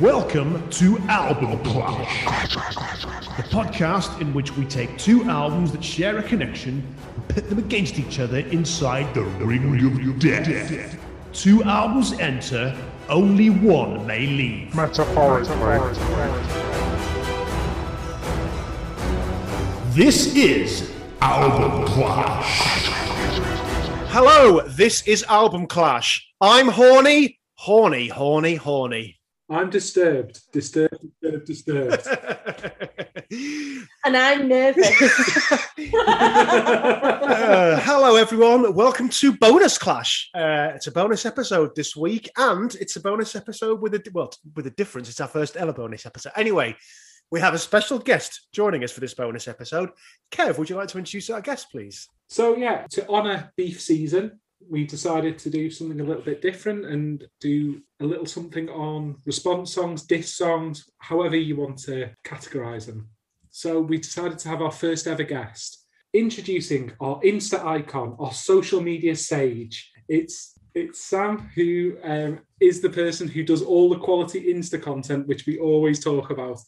Welcome to Album Clash, the podcast in which we take two albums that share a connection and pit them against each other inside the ring of death. Two albums enter, only one may leave. Metaphorically. This is Album Clash. Hello, this is Album Clash. I'm horny, horny, horny, horny. I'm disturbed. Disturbed, disturbed, disturbed. and I'm nervous. Uh, hello, everyone. Welcome to Bonus Clash. Uh, it's a bonus episode this week, and it's a bonus episode with a well, with a difference. It's our first ever bonus episode. Anyway, we have a special guest joining us for this bonus episode. Kev, would you like to introduce our guest, please? so, yeah, to honour beef season, we decided to do something a little bit different and do a little something on response songs, diss songs, however you want to categorise them. So, we decided to have our first ever guest introducing our Insta icon, our social media sage. It's it's Sam, who um, is the person who does all the quality Insta content, which we always talk about.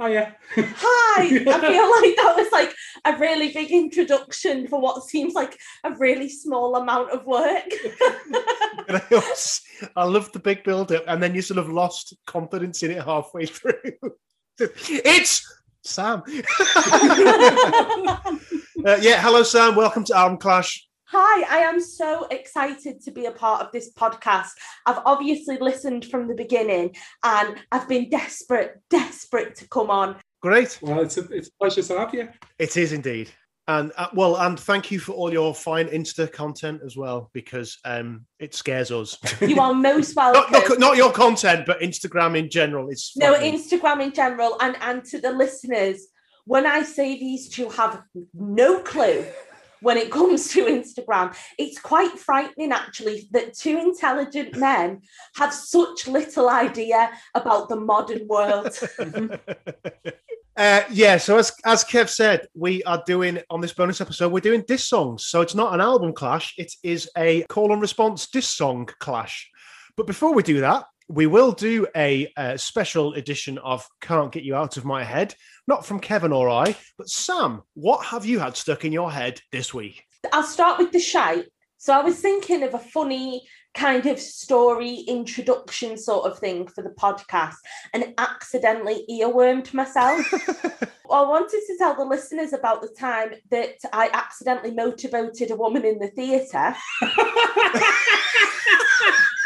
Oh yeah. Hi! I feel like that was like a really big introduction for what seems like a really small amount of work. I, also- I love the big build up, and then you sort of lost confidence in it halfway through. it's Sam. Uh, yeah, hello, Sam. Welcome to Album Clash. Hi, I am so excited to be a part of this podcast. I've obviously listened from the beginning and I've been desperate, desperate to come on. Great. Well, it's a, it's a pleasure to have you. It is indeed. And uh, well, and thank you for all your fine Insta content as well, because um, it scares us. You are most welcome. not, not your content, but Instagram in general. It's No, frightening. Instagram in general, and and to the listeners, when I say these two have no clue when it comes to Instagram, it's quite frightening actually that two intelligent men have such little idea about the modern world. Uh, yeah, so as as Kev said, we are doing on this bonus episode, we're doing diss songs. So it's not an album clash, it is a call and response diss song clash. But before we do that, we will do a, uh special edition of Can't Get You Out of My Head, not from Kevin or I, but Sam, what have you had stuck in your head this week? I'll start with the shite. So I was thinking of a funny kind of story introduction sort of thing for the podcast and accidentally earwormed myself. I wanted to tell the listeners about the time that I accidentally motivated a woman in the theatre.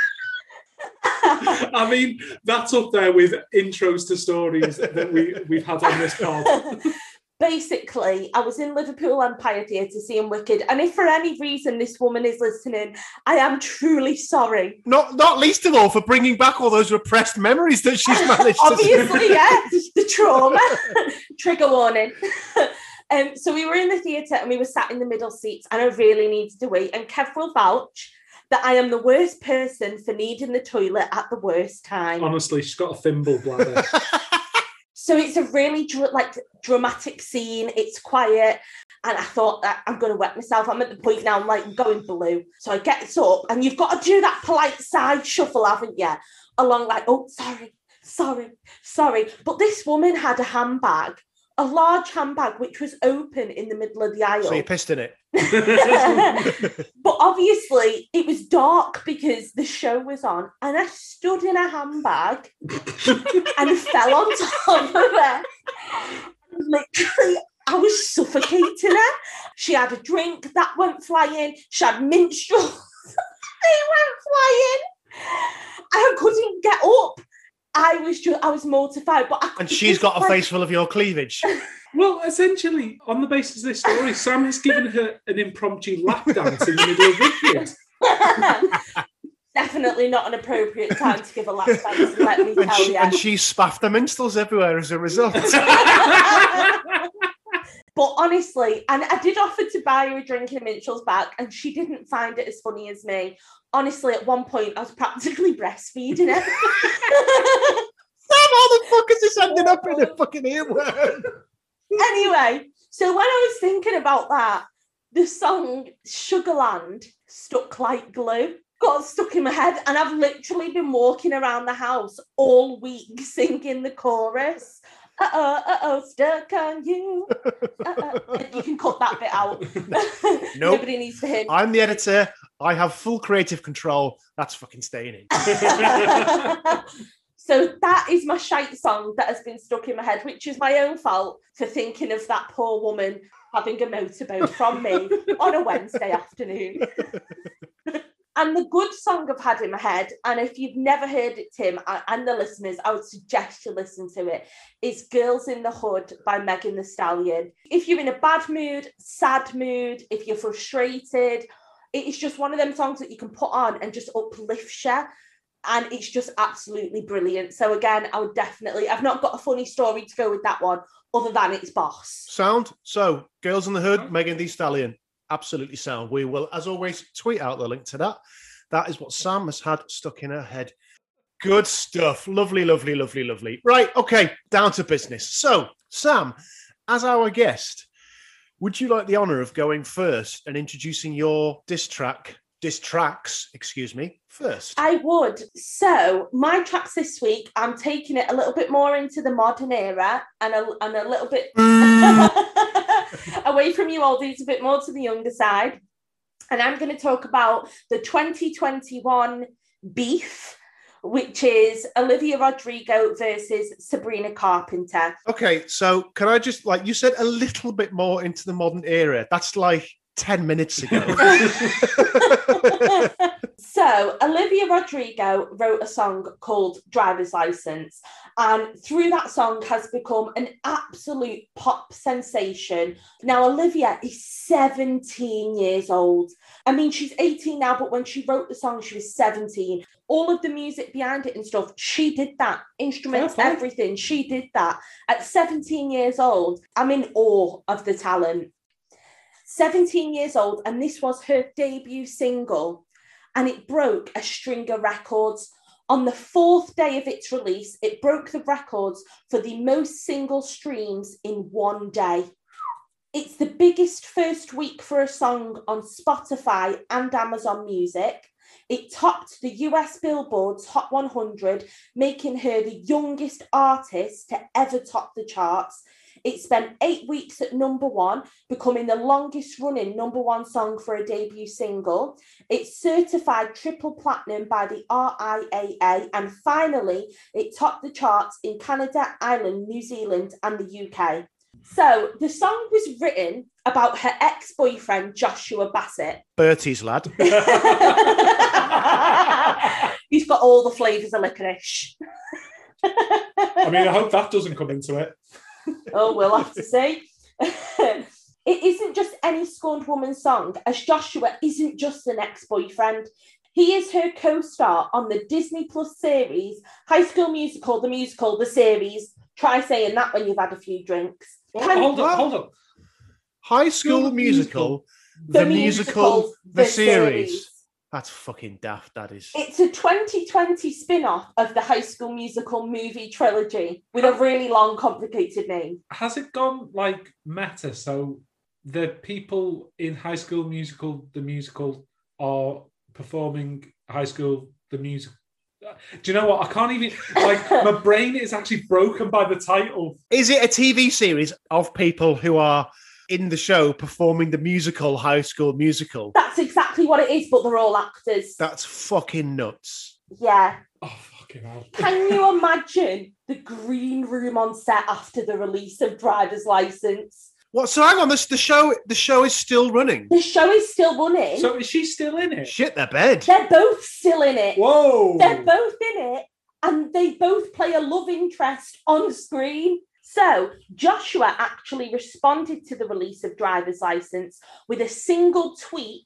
I mean, that's up there with intros to stories that we, we've had on this pod. Basically, I was in Liverpool Empire Theatre seeing Wicked, and if for any reason this woman is listening, I am truly sorry. Not not least of all for bringing back all those repressed memories that she's managed to Obviously, yeah, the trauma. Trigger warning. um, so we were in the theatre and we were sat in the middle seats, and I really needed to wait. And Kev will vouch that I am the worst person for needing the toilet at the worst time. Honestly, she's got a thimble bladder. So it's a really dr- like dramatic scene. It's quiet, and I thought that I'm going to wet myself. I'm at the point now. I'm like going blue. So I get up, and you've got to do that polite side shuffle, haven't you? Along like, oh, sorry, sorry, sorry. But this woman had a handbag, a large handbag, which was open in the middle of the aisle. So you pissed in it. but obviously, it was dark because the show was on, and I stood in a handbag and fell on top of her. Literally, I was suffocating her. She had a drink that went flying. She had minstrels. they went flying. I couldn't get up. I was just, I was mortified. But I And she's was got a like- face full of your cleavage. well, essentially, on the basis of this story, Sam has given her an impromptu lap dance in the middle of Wicked. Definitely not an appropriate time to give a lap dance. Let me And tell she, you. and she spaffed the minstrels everywhere as a result. But honestly, and I did offer to buy her a drink in a minstrel's back, and she didn't find it as funny as me. Honestly, at one point, I was practically breastfeeding her. Sam, how the fuck is this ending up in a fucking earworm? anyway, so when I was thinking about that, the song Sugarland stuck like glue. got stuck in my head, and I've literally been walking around the house all week singing the chorus. Uh oh, uh oh, stuck on you. Uh-oh. You can cut that bit out. Nope. Nobody needs to hear. I'm the editor. I have full creative control. That's fucking staying in. so that is my shite song that has been stuck in my head, which is my own fault for thinking of that poor woman having a motorboat from me on a Wednesday afternoon. And the good song I've had in my head, and if you've never heard it, Tim, I- and the listeners, I would suggest you listen to it, is Girls in the Hood by Megan Thee Stallion. If you're in a bad mood, sad mood, if you're frustrated, it is just one of them songs that you can put on and just uplift you. And it's just absolutely brilliant. So again, I would definitely. I've not got a funny story to go with that one, other than it's boss. Sound. So, Girls in the Hood, Megan Thee Stallion. Absolutely sound. We will, as always, tweet out the link to that. That is what Sam has had stuck in her head. Good stuff. Lovely, lovely, lovely, lovely. Right. Okay. Down to business. So, Sam, as our guest, would you like the honor of going first and introducing your diss track, diss tracks, excuse me, first? I would. So my tracks this week, I'm taking it a little bit more into the modern era and a, and a little bit away from you oldies, a bit more to the younger side. And I'm going to talk about the 2021 beef, which is Olivia Rodrigo versus Sabrina Carpenter. Okay, so can I just like you said a little bit more into the modern era? That's like 10 minutes ago. so Olivia Rodrigo wrote a song called Driver's License, and through that song has become an absolute pop sensation. Now Olivia is 17 years old. I mean, she's 18 now, but when she wrote the song, she was 17. All of the music behind it and stuff, she did that. Instruments, everything, she did that. At 17 years old, I'm in awe of the talent. 17 years old, and this was her debut single, and it broke a string of records. On the fourth day of its release, it broke the records for the most single streams in one day. It's the biggest first week for a song on Spotify and Amazon Music. It topped the US Billboard's Top 100, making her the youngest artist to ever top the charts. It spent eight weeks at number one, becoming the longest running number one song for a debut single. It's certified triple platinum by the RIAA, and finally, it topped the charts in Canada, Ireland, New Zealand, and the UK. So the song was written about her ex boyfriend, Joshua Bassett. Bertie's lad. He's got all the flavours of licorice. I mean, I hope that doesn't come into it. Oh, we'll have to see. it isn't just any scorned woman song, as Joshua isn't just an ex boyfriend. He is her co star on the Disney Plus series High School Musical, the musical, the series. Try saying that when you've had a few drinks. Oh, hold up, hold up. High School School Musical, the, musical, the, series. series. That's fucking daft, that is. It's a 2020 spin off of the High School Musical movie trilogy with a really long, complicated name. Has it gone like meta? So the people in High School Musical, the musical, are performing High School, the musical. Do you know what? I can't even like. my brain is actually broken by the title. Is it a TV series of people who are in the show performing the musical High School Musical? That's exactly what it is, but they're all actors. That's fucking nuts. Yeah. Oh fucking hell! Can you imagine the green room on set after the release of Driver's License? What? So hang on, this the show. The show is still running. The show is still running. So is she still in it? Shit, their bed. They're both still in it. Whoa! They're both in it, and they both play a love interest on screen. So, Joshua actually responded to the release of Driver's License with a single tweet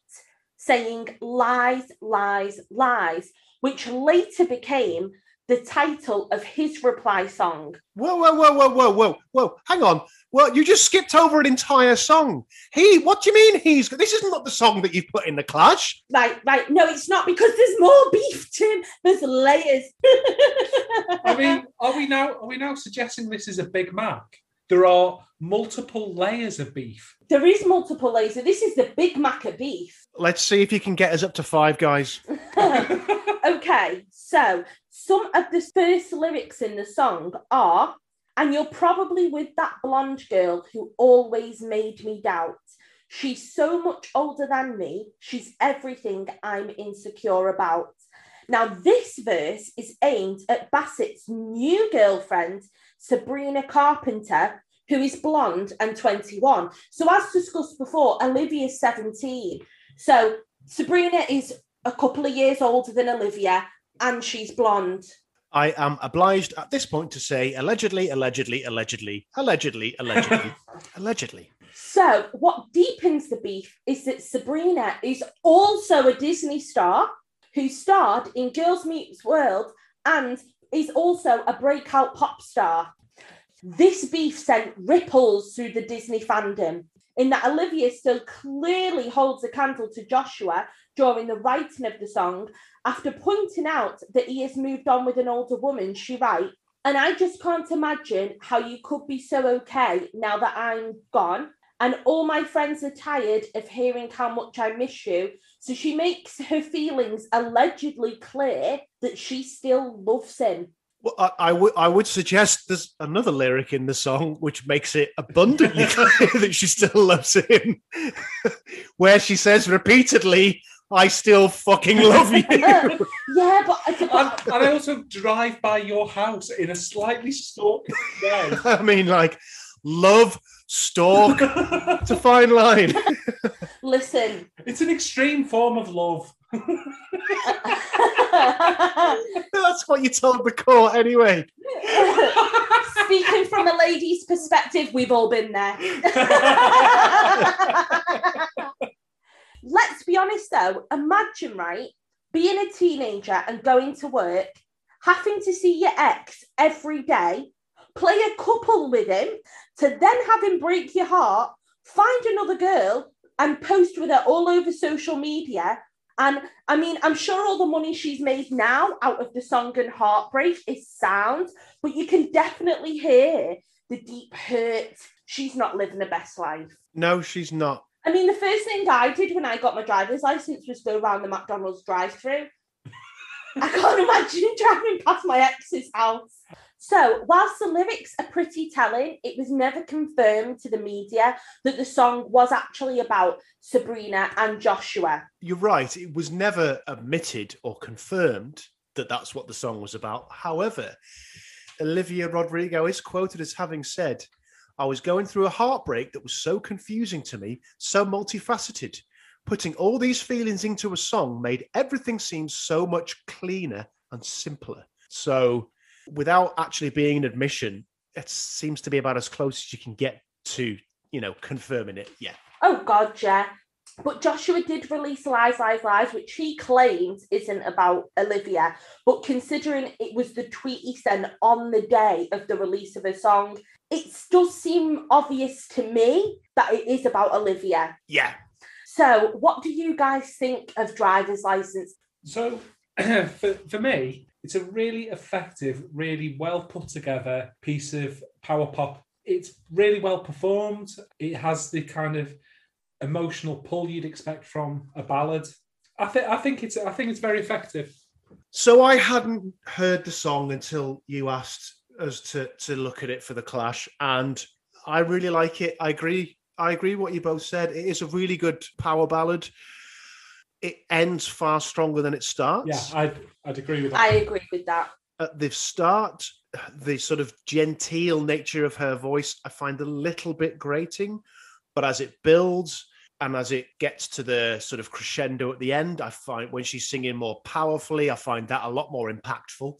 saying lies, lies, lies, which later became the title of his reply song. Whoa, whoa, whoa, whoa, whoa, whoa, whoa. Hang on. Well, you just skipped over an entire song. He, what do you mean he's? This is not the song that you've put in the Clash. Right, right. No, it's not because there's more beef, Tim. There's layers. I mean, are we now? Are we now suggesting this is a Big Mac? There are multiple layers of beef. there is multiple layers. This is the Big Mac of beef. Let's see if you can get us up to five, guys. okay, so some of the first lyrics in the song are, and you're probably with that blonde girl who always made me doubt. She's so much older than me. She's everything I'm insecure about. Now, this verse is aimed at Bassett's new girlfriend, Sabrina Carpenter, who is blonde and 21. So, as discussed before, Olivia's 17. So, Sabrina is a couple of years older than Olivia and she's blonde. I am obliged at this point to say allegedly, allegedly, allegedly, allegedly, allegedly, allegedly. So, what deepens the beef is that Sabrina is also a Disney star who starred in Girls Meets World and is also a breakout pop star. This beef sent ripples through the Disney fandom, in that Olivia still clearly holds a candle to Joshua during the writing of the song. After pointing out that he has moved on with an older woman, she writes, and I just can't imagine how you could be so okay now that I'm gone. And all my friends are tired of hearing how much I miss you. So she makes her feelings allegedly clear that she still loves him. Well, I, I would I would suggest there's another lyric in the song which makes it abundantly clear that she still loves him, where she says repeatedly, "I still fucking love you." yeah, but, and, and I also drive by your house in a slightly stalking way. I mean, like love stalk. it's a fine line. Listen, it's an extreme form of love. That's what you told the court anyway. Speaking from a lady's perspective, we've all been there. Let's be honest though, imagine, right, being a teenager and going to work, having to see your ex every day, play a couple with him, to then have him break your heart, find another girl, and post with her all over social media and I mean, I'm sure all the money she's made now out of the song and heartbreak is sound, but you can definitely hear the deep hurt. She's not living the best life. No, she's not. I mean, the first thing I did when I got my driver's license was go around the McDonald's drive-through. I can't imagine driving past my ex's house. So, whilst the lyrics are pretty telling, it was never confirmed to the media that the song was actually about Sabrina and Joshua. You're right. It was never admitted or confirmed that that's what the song was about. However, Olivia Rodrigo is quoted as having said, I was going through a heartbreak that was so confusing to me, so multifaceted. Putting all these feelings into a song made everything seem so much cleaner and simpler. So, without actually being an admission, it seems to be about as close as you can get to, you know, confirming it. Yeah. Oh God, yeah. But Joshua did release Lies, Lies, Lies, which he claims isn't about Olivia. But considering it was the tweet he sent on the day of the release of a song, it does seem obvious to me that it is about Olivia. Yeah. So, what do you guys think of Driver's License? So, for, for me, it's a really effective, really well put together piece of power pop. It's really well performed. It has the kind of emotional pull you'd expect from a ballad. I think I think it's I think it's very effective. So I hadn't heard the song until you asked us to to look at it for the clash, and I really like it. I agree. I agree what you both said. It is a really good power ballad it ends far stronger than it starts. Yeah, I'd, I'd agree with that. I agree with that. At the start, the sort of genteel nature of her voice, I find a little bit grating, but as it builds and as it gets to the sort of crescendo at the end, I find when she's singing more powerfully, I find that a lot more impactful.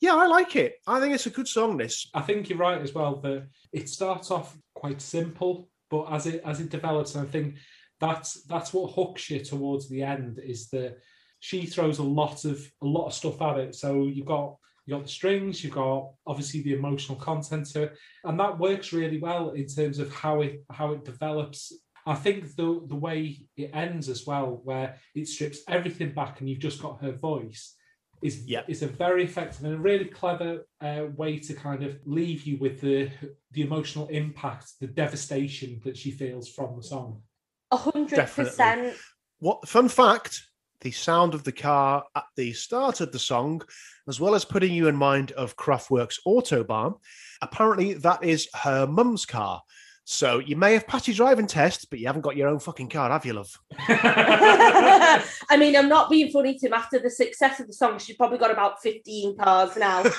Yeah, I like it. I think it's a good song. This. I think you're right as well that it starts off quite simple, but as it as it develops, and I think that's that's what hooks you towards the end is that she throws a lot of a lot of stuff at it. So you've got you got the strings, you've got obviously the emotional content to it, and that works really well in terms of how it how it develops. I think the the way it ends as well, where it strips everything back and you've just got her voice, is yeah. is a very effective and a really clever uh, way to kind of leave you with the the emotional impact, the devastation that she feels from the song. A hundred percent. What fun fact? the sound of the car at the start of the song, as well as putting you in mind of Kraftwerk's Autobahn. Apparently, that is her mum's car. So you may have passed your driving test, but you haven't got your own fucking car, have you, love? I mean, I'm not being funny, Tim. After the success of the song, she's probably got about 15 cars now. but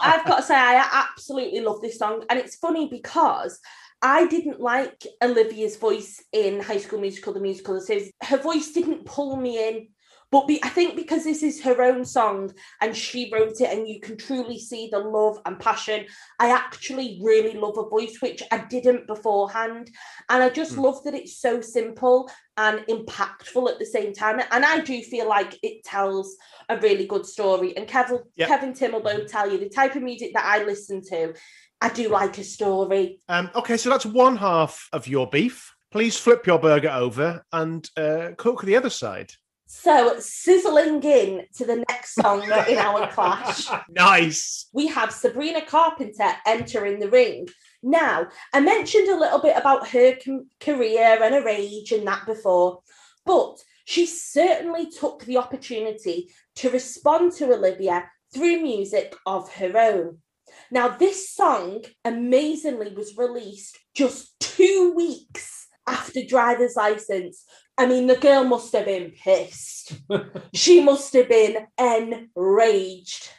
I've got to say, I absolutely love this song. And it's funny because I didn't like Olivia's voice in High School Musical, the musical. The series. Her voice didn't pull me in. But be, I think because this is her own song and she wrote it, and you can truly see the love and passion, I actually really love her voice, which I didn't beforehand. And I just mm. love that it's so simple and impactful at the same time. And I do feel like it tells a really good story. And Kevin, yep. Kevin Tim will both tell you the type of music that I listen to, I do like a story. Um, okay, so that's one half of your beef. Please flip your burger over and uh, cook the other side. So, sizzling in to the next song in our clash. Nice. We have Sabrina Carpenter entering the ring. Now, I mentioned a little bit about her com- career and her age and that before, but she certainly took the opportunity to respond to Olivia through music of her own. Now, this song amazingly was released just two weeks after driver's license I mean, the girl must have been pissed. she must have been enraged.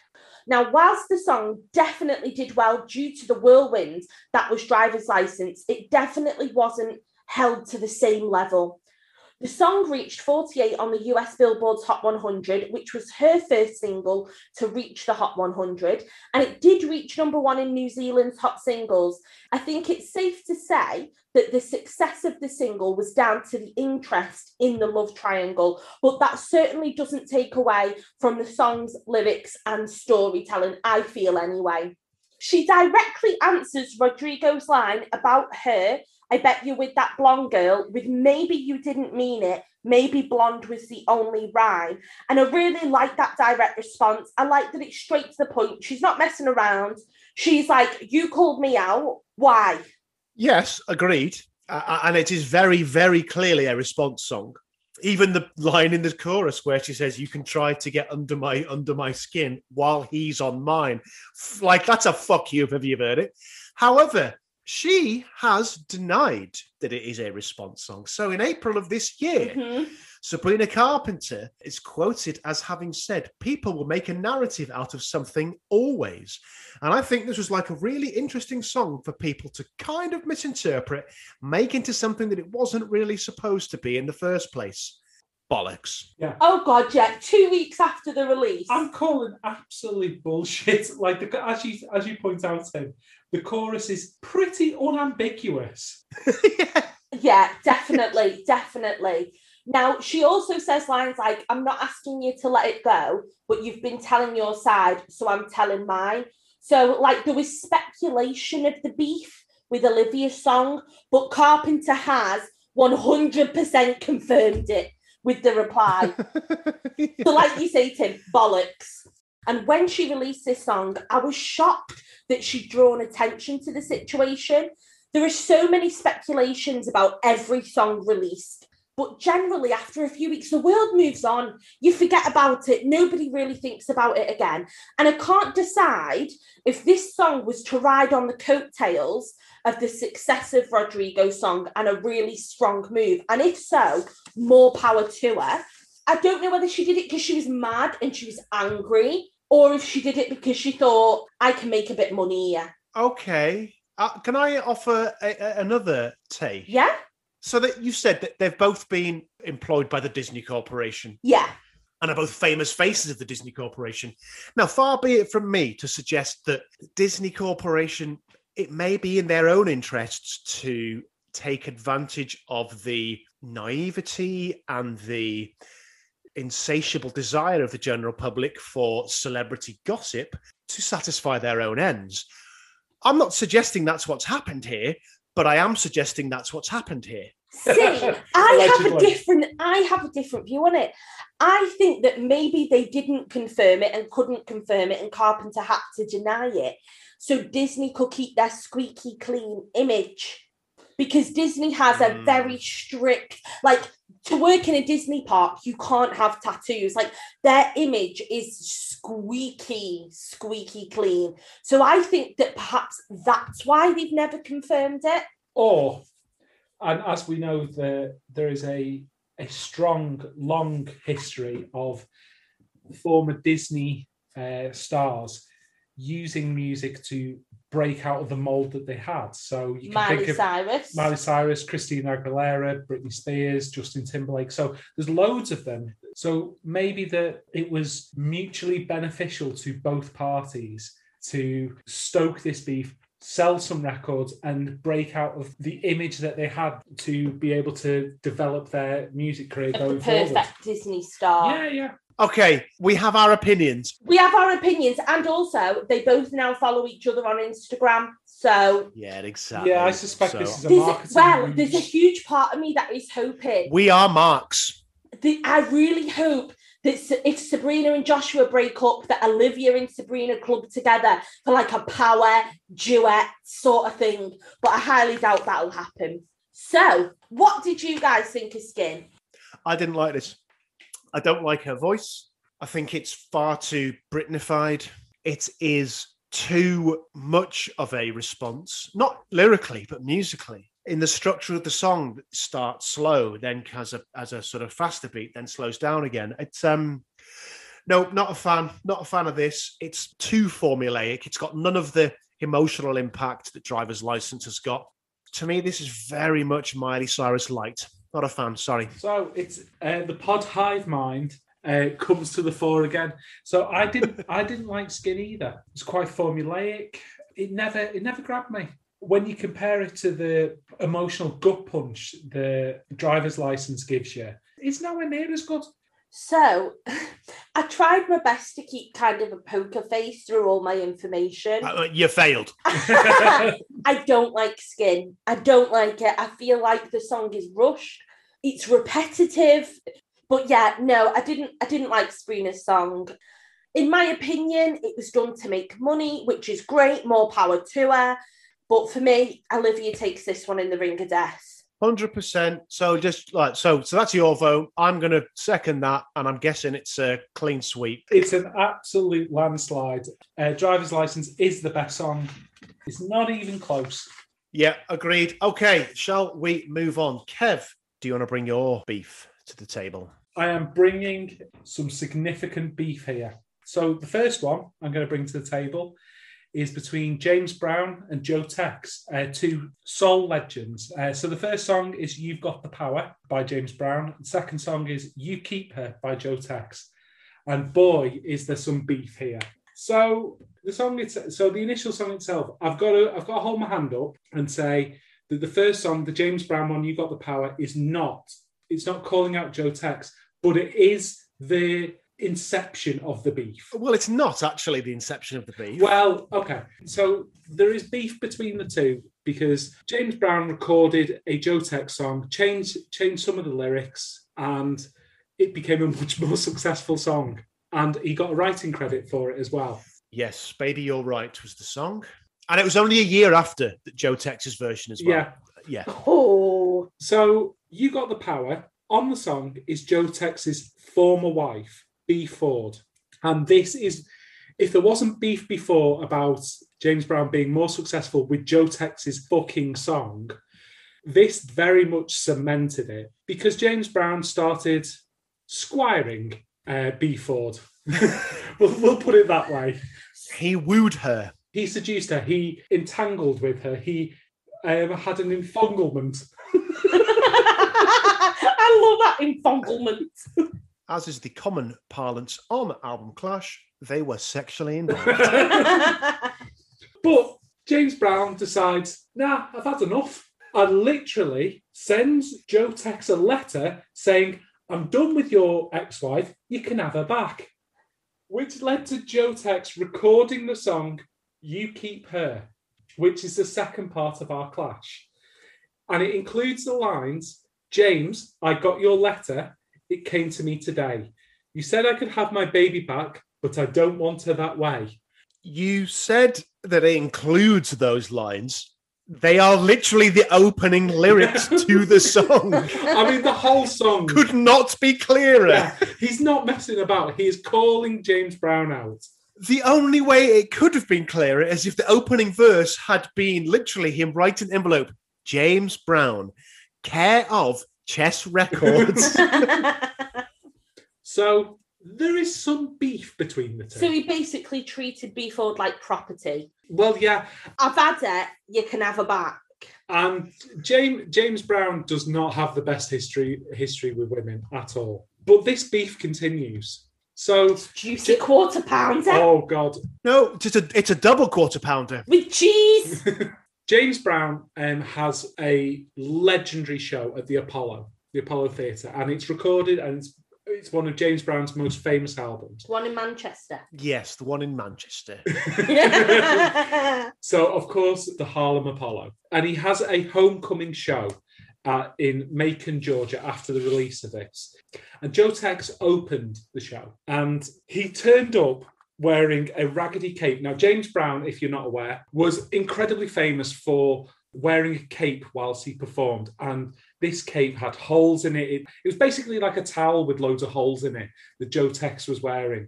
Now, whilst the song definitely did well due to the whirlwind that was driver's license, it definitely wasn't held to the same level. The song reached 48 on the US Billboard's Hot 100, which was her first single to reach the Hot 100, and it did reach number one in New Zealand's Hot Singles. I think it's safe to say that the success of the single was down to the interest in the love triangle, but that certainly doesn't take away from the song's lyrics and storytelling, I feel anyway. She directly answers Rodrigo's line about her I bet you with that blonde girl, with maybe you didn't mean it, maybe blonde was the only rhyme. And I really like that direct response. I like that it's straight to the point. She's not messing around. She's like, You called me out. Why? Yes, agreed. Uh, and it is very, very clearly a response song. Even the line in the chorus where she says, "You can try to get under my under my skin while he's on mine," like that's a fuck you. Have you heard it? However, she has denied that it is a response song. So in April of this year, mm-hmm. Sabrina Carpenter is quoted as having said, People will make a narrative out of something always. And I think this was like a really interesting song for people to kind of misinterpret, make into something that it wasn't really supposed to be in the first place. Bollocks. Yeah. Oh god, yeah. Two weeks after the release. I'm calling absolutely bullshit. Like the, as you as you point out, Tim, the chorus is pretty unambiguous. yeah. yeah, definitely, definitely. Now, she also says lines like, I'm not asking you to let it go, but you've been telling your side, so I'm telling mine. So, like, there was speculation of the beef with Olivia's song, but Carpenter has 100% confirmed it with the reply. so, like you say, Tim, bollocks. And when she released this song, I was shocked that she'd drawn attention to the situation. There are so many speculations about every song released. But generally, after a few weeks, the world moves on. You forget about it. Nobody really thinks about it again. And I can't decide if this song was to ride on the coattails of the success of Rodrigo's song and a really strong move. And if so, more power to her. I don't know whether she did it because she was mad and she was angry, or if she did it because she thought I can make a bit money here. Okay. Uh, can I offer a, a, another take? Yeah. So that you said that they've both been employed by the Disney Corporation. Yeah. And are both famous faces of the Disney Corporation. Now, far be it from me to suggest that Disney Corporation, it may be in their own interests to take advantage of the naivety and the insatiable desire of the general public for celebrity gossip to satisfy their own ends. I'm not suggesting that's what's happened here, but I am suggesting that's what's happened here. See, I have a different I have a different view on it. I think that maybe they didn't confirm it and couldn't confirm it, and Carpenter had to deny it. So Disney could keep their squeaky clean image because Disney has a very hmm. strict, like to work in a Disney park, you can't have tattoos. Like their image is squeaky, squeaky clean. So I think that perhaps that's why they've never confirmed it. Or, and as we know, there there is a a strong, long history of former Disney uh, stars using music to break out of the mold that they had. So you can Miley think of Cyrus. Miley Cyrus, Christina Aguilera, Britney Spears, Justin Timberlake. So there's loads of them. So maybe that it was mutually beneficial to both parties to stoke this beef, sell some records, and break out of the image that they had to be able to develop their music career of the going perfect forward. Disney star. Yeah, yeah. Okay, we have our opinions. We have our opinions, and also they both now follow each other on Instagram. So Yeah, exactly. Yeah, I suspect this is a there's, marketing. well, ruse. there's a huge part of me that is hoping. We are marks. the, I really hope that if Sabrina and Joshua break up, that Olivia and Sabrina club together for like a power duet sort of thing. But I highly doubt that'll happen. So, what did you guys think of Skin? I didn't like this. I don't like her voice. I think it's far too Britnified. It is too much of a response, not lyrically, but musically. In the structure of the song, that starts slow, then has a has a sort of faster beat, then slows down again. It's um no, not a fan, not a fan of this. It's too formulaic. It's got none of the emotional impact that Driver's License has got. To me, this is very much Miley Cyrus light. Not a fan, sorry. So it's uh, the pod hive mind uh, comes to the fore again. So I didn't I didn't like Skin either. It's quite formulaic. It never it never grabbed me. When you compare it to the emotional gut punch the driver's license gives you, it's nowhere near as good. So, I tried my best to keep kind of a poker face through all my information. Uh, you failed. I don't like Skin. I don't like it. I feel like the song is rushed. It's repetitive. But yeah, no, I didn't I didn't like Sabrina's song. In my opinion, it was done to make money, which is great, more power to her. But for me, Olivia takes this one in the ring of death. Hundred percent. So just like so, so that's your vote. I'm going to second that, and I'm guessing it's a clean sweep. It's an absolute landslide. Uh, driver's license is the best song. It's not even close. Yeah, agreed. Okay, shall we move on? Kev, do you want to bring your beef to the table? I am bringing some significant beef here. So the first one I'm going to bring to the table is between James Brown and Joe Tex, uh, two soul legends. Uh, so the first song is "You've Got the Power" by James Brown. The second song is "You Keep Her" by Joe Tex. And boy, is there some beef here. So the song, it's, so the initial song itself, I've got to, I've got to hold my hand up and say that the first song, the James Brown one, "You Got the Power," is not. It's not calling out Joe Tex, but it is the inception of the beef. Well, it's not actually the inception of the beef. Well, okay. So there is beef between the two because James Brown recorded a Joe Tex song, changed changed some of the lyrics, and it became a much more successful song. And he got a writing credit for it as well. yes, "Baby You're Right" was the song, and it was only a year after that Joe Tex's version as well. Yeah. yeah. Oh, So you got the power. On the song is Joe Tex's former wife, Bea Ford. And this is if there wasn't beef before about James Brown being more successful with Joe Tex's fucking song, this very much cemented it because James Brown started squiring uh, B Ford. we'll, we'll put it that way. He wooed her. He seduced her. He entangled with her. He um, had an enfunglement. I love that enfunglement. As is the common parlance on Album Clash, they were sexually involved. But James Brown decides, nah, I've had enough. And literally sends Joe Tex a letter saying, I'm done with your ex wife, you can have her back. Which led to Joe Tex recording the song You Keep Her, which is the second part of our clash. And it includes the lines James, I got your letter. It came to me today. You said I could have my baby back, but I don't want her that way. you said that it includes those lines. They are literally the opening lyrics to the song. I mean, the whole song. Could not be clearer. Yeah, he's not messing about. He is calling James Brown out. The only way it could have been clearer is if the opening verse had been literally him writing an envelope, James Brown, care of Chess Records. So there is some beef between the two. so he basically treated Bea Ford like property. well, yeah, I've had it, you can have a back. Um, and James James Brown does not have the best history history with women at all. But this beef continues. So, Juicy quarter pounder oh god, no, it's a, it's a double quarter pounder. with cheese. James Brown um, has a legendary show at the Apollo, the Apollo Theatre, and it's recorded and it's, it's one of James Brown's most famous albums. One in Manchester. Yes, the one in Manchester. So, of course, the Harlem Apollo. And he has a homecoming show uh, in Macon, Georgia, after the release of this. And Joe Tex opened the show and he turned up wearing a raggedy cape. Now, James Brown, if you're not aware, was incredibly famous for wearing a cape whilst he performed. And this cape had holes in it. It, it was basically like a towel with loads of holes in it that Joe Tex was wearing.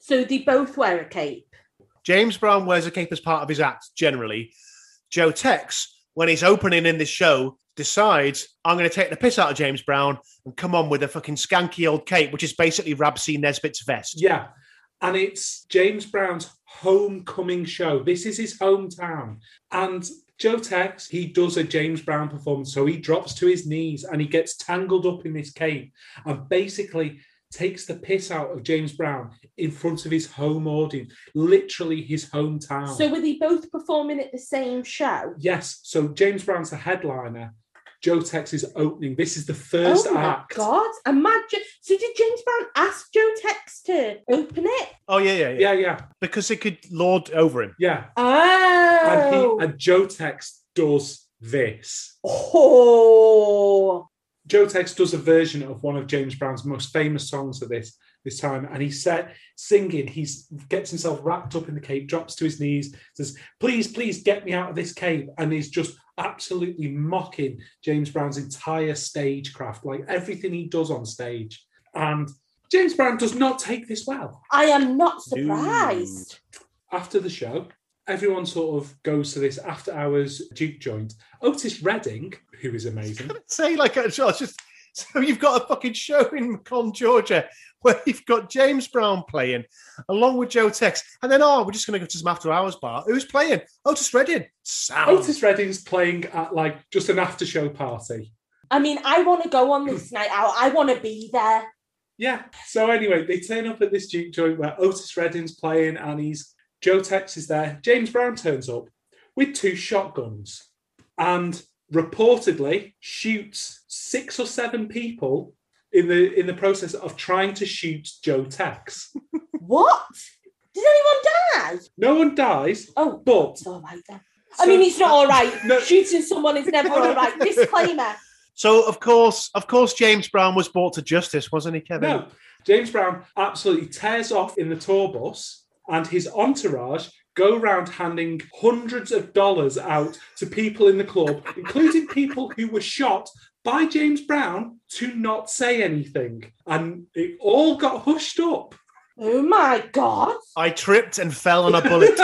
so they both wear a cape. James Brown wears a cape as part of his act generally. Joe Tex, when he's opening in this show, decides, I'm going to take the piss out of James Brown and come on with a fucking skanky old cape, which is basically Rab C. Nesbitt's vest. Yeah. And it's James Brown's homecoming show. This is his hometown. And Joe Tex, he does a James Brown performance. So he drops to his knees and he gets tangled up in this cape and basically takes the piss out of James Brown in front of his home audience, literally his hometown. So were they both performing at the same show? yes. So James Brown's the headliner. Joe Tex is opening. This is the first oh my act. god! Imagine. So did James Brown ask Joe Tex to open it? Oh, yeah, yeah, yeah. Yeah, yeah, Because it could lord over him. yeah. Oh. And Oh. he and Joe Tex does this. oh. Joe Tex does a version of one of James Brown's most famous songs at this this time, and he said singing. He gets himself wrapped up in the cape, drops to his knees, says, "Please, please, get me out of this cave," and he's just absolutely mocking James Brown's entire stagecraft, like everything he does on stage. And James Brown does not take this well. I am not surprised. After the show, everyone sort of goes to this after hours juke joint. Otis Redding, who is amazing. Say, like, so it's just so you've got a fucking show in Macon, Georgia, where you've got James Brown playing along with Joe Tex, and then oh, we're just going to go to some after hours bar. Who's playing? Otis Redding. Sound. Otis Redding's playing at like just an after show party. I mean, I want to go on this night out. I want to be there. Yeah. So anyway, they turn up at this juke joint where Otis Redding's playing and he's Joe Tex is there. James Brown turns up with two shotguns and reportedly shoots six or seven people in the in the process of trying to shoot Joe Tex. What? Did anyone die? No one dies, Oh, but oh, it's all right then. I mean, it's not all right. No. Shooting someone is never all right. Disclaimer. So of course, of course, James Brown was brought to justice, wasn't he, Kevin? No, James Brown absolutely tears off in the tour bus, and his entourage go around handing hundreds of dollars out to people in the club, including people who were shot by James Brown to not say anything. And it all got hushed up. Oh my god. I tripped and fell on a bullet.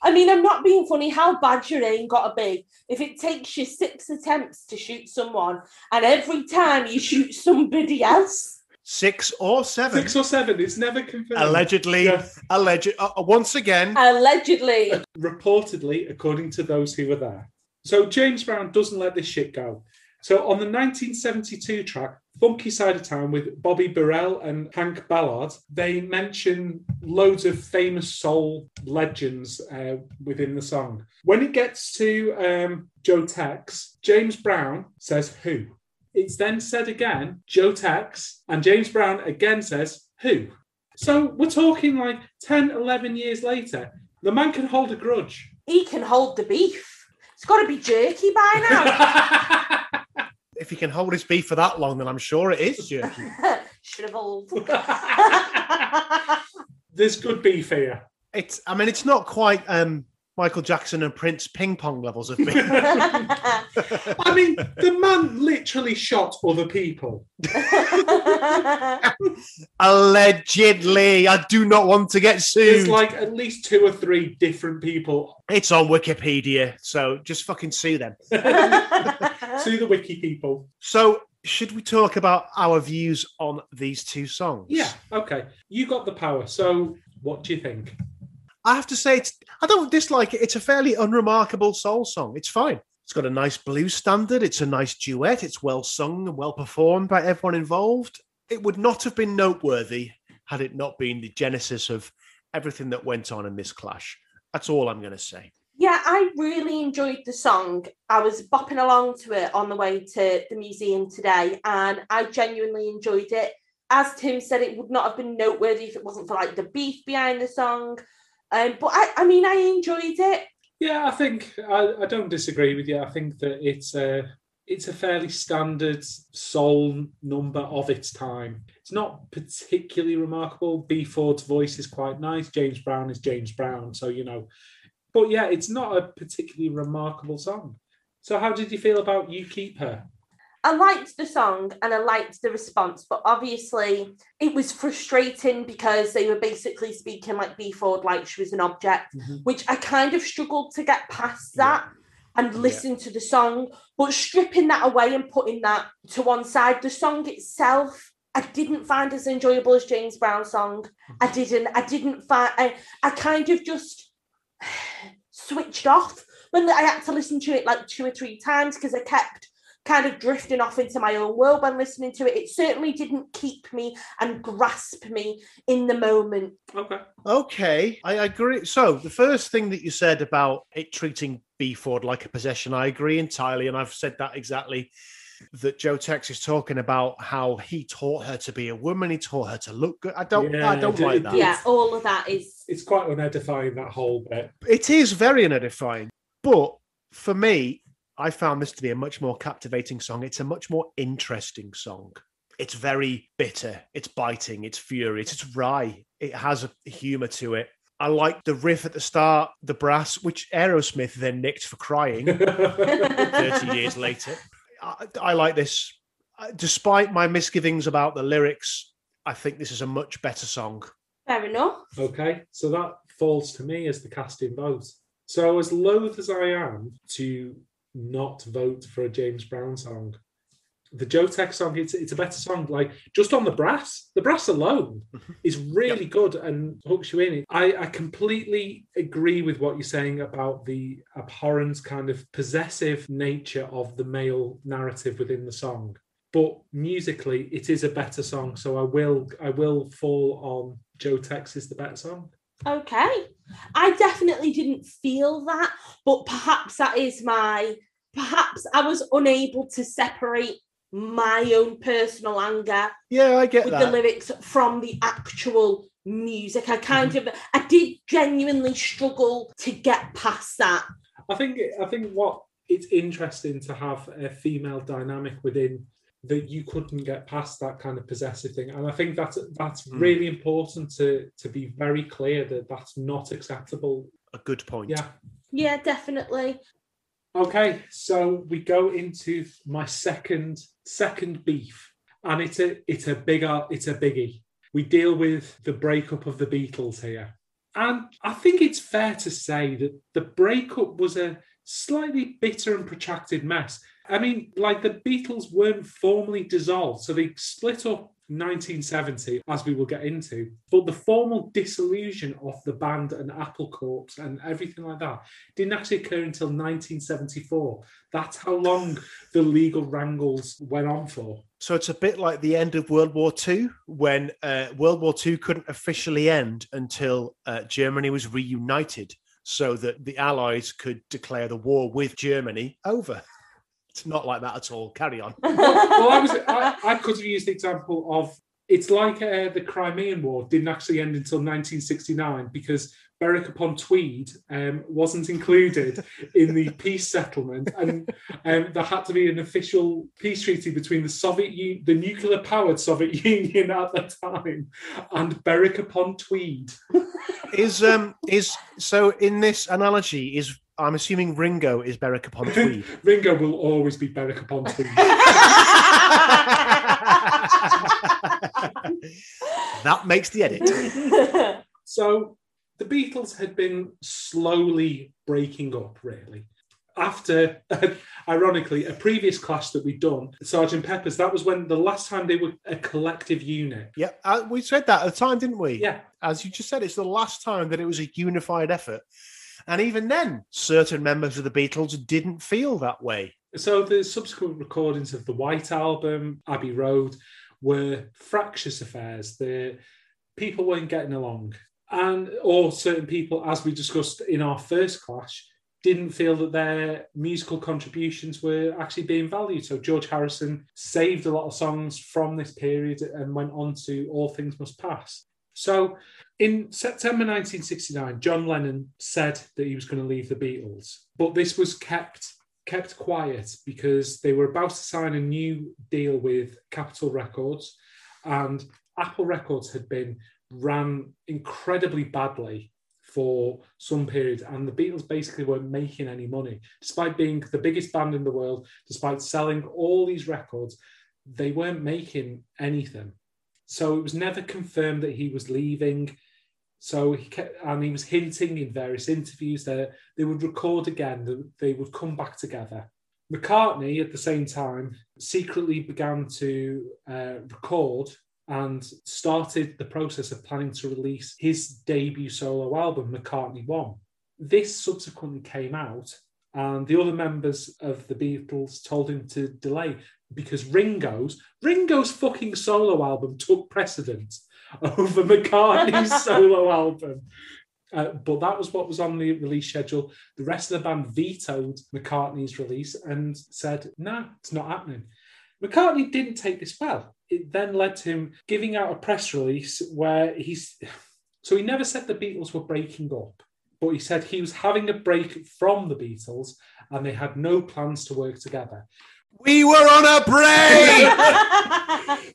I mean, I'm not being funny. How bad your aim got to be if it takes you six attempts to shoot someone, and every time you shoot somebody else? Six or seven. Six or seven, it's never confirmed. Allegedly, Yeah. alleged. Uh, once again, Allegedly. reportedly, according to those who were there. So James Brown doesn't let this shit go. So on the 1972 track, Funky Side of Town with Bobby Burrell and Hank Ballard, they mention loads of famous soul legends uh, within the song. When it gets to um, Joe Tex, James Brown says who. It's then said again, Joe Tex, and James Brown again says who. So we're talking like 10, 11 years later. The man can hold a grudge. He can hold the beef. It's got to be jerky by now. if he can hold his beef for that long, then I'm sure it is jerky. Shriveled. There's good beef here. it's. I mean, it's not quite. um Michael Jackson and Prince ping pong levels of me. I mean, the man literally shot other people. Allegedly, I do not want to get sued. There's like at least two or three different people. it's on Wikipedia, so just fucking sue them. Sue the wiki people. So, should we talk about our views on these two songs? Yeah, okay. You got the power. So, what do you think? I have to say, it's, I don't dislike it. It's a fairly unremarkable soul song. It's fine. It's got a nice blues standard. It's a nice duet. It's well sung and well performed by everyone involved. It would not have been noteworthy had it not been the genesis of everything that went on in this clash. That's all I'm going to say. Yeah, I really enjoyed the song. I was bopping along to it on the way to the museum today, and I genuinely enjoyed it. As Tim said, it would not have been noteworthy if it wasn't for like the beef behind the song. Um, but I, I mean, I enjoyed it. Yeah, I think I, I don't disagree with you. I think that it's a it's a fairly standard soul number of its time. It's not particularly remarkable. Bea Ford's voice is quite nice. James Brown is James Brown, so you know. But yeah, it's not a particularly remarkable song. So how did you feel about "You Keep Her"? I liked the song and I liked the response, but obviously it was frustrating because they were basically speaking like Bea Ford like she was an object, Mhm. which I kind of struggled to get past that and listen to the song. But stripping that away and putting that to one side, the song itself I didn't find as enjoyable as James Brown's song. I didn't. I didn't find. I, I kind of just switched off when I had to listen to it like two or three times because I kept kind of drifting off into my own world when listening to it. It certainly didn't keep me and grasp me in the moment. Okay. Okay, I agree. So the first thing that you said about it treating Bea Ford like a possession, I agree entirely, and I've said that exactly. That Joe Tex is talking about how he taught her to be a woman, he taught her to look good. I don't, I don't it- like that. Yeah, all of that is. It's quite unedifying that whole bit. It is very unedifying, but for me, I found this to be a much more captivating song. It's a much more interesting song. It's very bitter, it's biting, it's furious, it's wry, it has a humor to it. I like the riff at the start, the brass, which Aerosmith then nicked for crying 30 years later. I, I like this. Uh, Despite my misgivings about the lyrics, I think this is a much better song. Fair enough. Okay, so that falls to me as the casting vote. So, as loath as I am to not vote for a James Brown song, the Joe Tex song, it's, it's a better song. Like, just on the brass, the brass alone is really good and hooks you in. I, I completely agree with what you're saying about the abhorrent, kind of possessive nature of the male narrative within the song. But musically, it is a better song. So I will I will fall on Joe Tex is the better song. Okay. I definitely didn't feel that, but perhaps that is my. Perhaps I was unable to separate my own personal anger Yeah, I get with the lyrics from the actual music. I kind of, I did genuinely struggle to get past that. I think I think what it's interesting to have a female dynamic within that you couldn't get past that kind of possessive thing, and I think that's that's Mm. really important to to be very clear that that's not acceptable. A good point. Yeah. Yeah, definitely. Okay, so we go into my second second beef, and it's a it's a bigger it's a biggie. We deal with the breakup of the Beatles here, and I think it's fair to say that the breakup was a slightly bitter and protracted mess. I mean, like the Beatles weren't formally dissolved, so they split up 1970, as we will get into. But the formal dissolution of the band and Apple Corps and everything like that didn't actually occur until 1974. That's how long the legal wrangles went on for. So it's a bit like the end of World War II, when uh, World War II couldn't officially end until uh, Germany was reunited, so that the Allies could declare the war with Germany over. It's not like that at all. Carry on. well, I was I, I could have used the example of It's like uh, the Crimean War didn't actually end until 1969 because Berwick upon Tweed um, wasn't included in the peace settlement, and um, there had to be an official peace treaty between the Soviet, U- the nuclear-powered Soviet Union at the time, and Berwick upon Tweed. Is um is so in this analogy is I'm assuming Ringo is Berwick upon Tweed. Ringo will always be Berwick upon Tweed. that makes the edit. So the Beatles had been slowly breaking up, really. After, ironically, a previous clash that we'd done, Sergeant Pepper's, that was when the last time they were a collective unit. Yeah, uh, we said that at the time, didn't we? Yeah. As you just said, it's the last time that it was a unified effort. And even then, certain members of the Beatles didn't feel that way. So the subsequent recordings of the White Album, Abbey Road, were fractious affairs. The people weren't getting along. And or certain people, as we discussed in our first clash, didn't feel that their musical contributions were actually being valued. So George Harrison saved a lot of songs from this period and went on to All Things Must Pass. So in September 1969, John Lennon said that he was going to leave the Beatles, but this was kept kept quiet because they were about to sign a new deal with Capitol Records, and Apple Records had been ran incredibly badly for some period, and the Beatles basically weren't making any money, despite being the biggest band in the world, despite selling all these records, they weren't making anything. So it was never confirmed that he was leaving. So he kept, and he was hinting in various interviews that they would record again, that they would come back together. McCartney, at the same time, secretly began to uh, record and started the process of planning to release his debut solo album, McCartney One. This subsequently came out, and the other members of the Beatles told him to delay because Ringo's Ringo's fucking solo album took precedence over McCartney's solo album. Uh, but that was what was on the release schedule. The rest of the band vetoed McCartney's release and said, no, it's not happening. McCartney didn't take this well. It then led to him giving out a press release where he's. So he never said the Beatles were breaking up, but he said he was having a break from the Beatles and they had no plans to work together. We were on a break!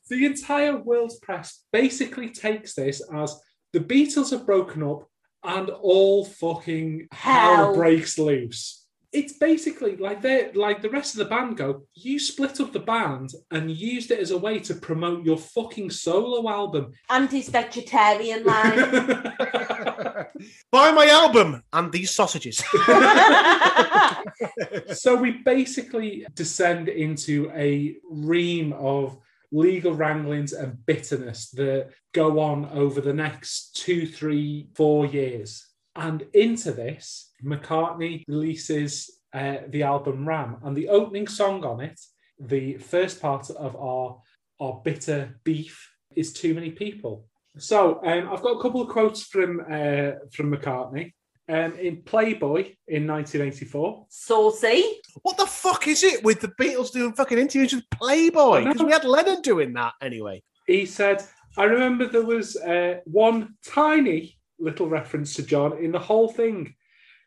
the entire world's press basically takes this as the Beatles have broken up and all fucking hell, Hell. breaks loose. It's basically like they like the rest of the band go, you split up the band and used it as a way to promote your fucking solo album. and his vegetarian line. Buy my album and these sausages. so we basically descend into a ream of legal wranglings and bitterness that go on over the next two, three, four years. And into this, McCartney releases uh, the album Ram, and the opening song on it, the first part of our our bitter beef, is "Too Many People." So um, I've got a couple of quotes from uh, from McCartney. Um, in Playboy in 1984, Saucy. what the fuck is it with the Beatles doing fucking interviews with Playboy? Because we had Lennon doing that anyway. he said, I remember there was uh, one tiny little reference to John in the whole thing.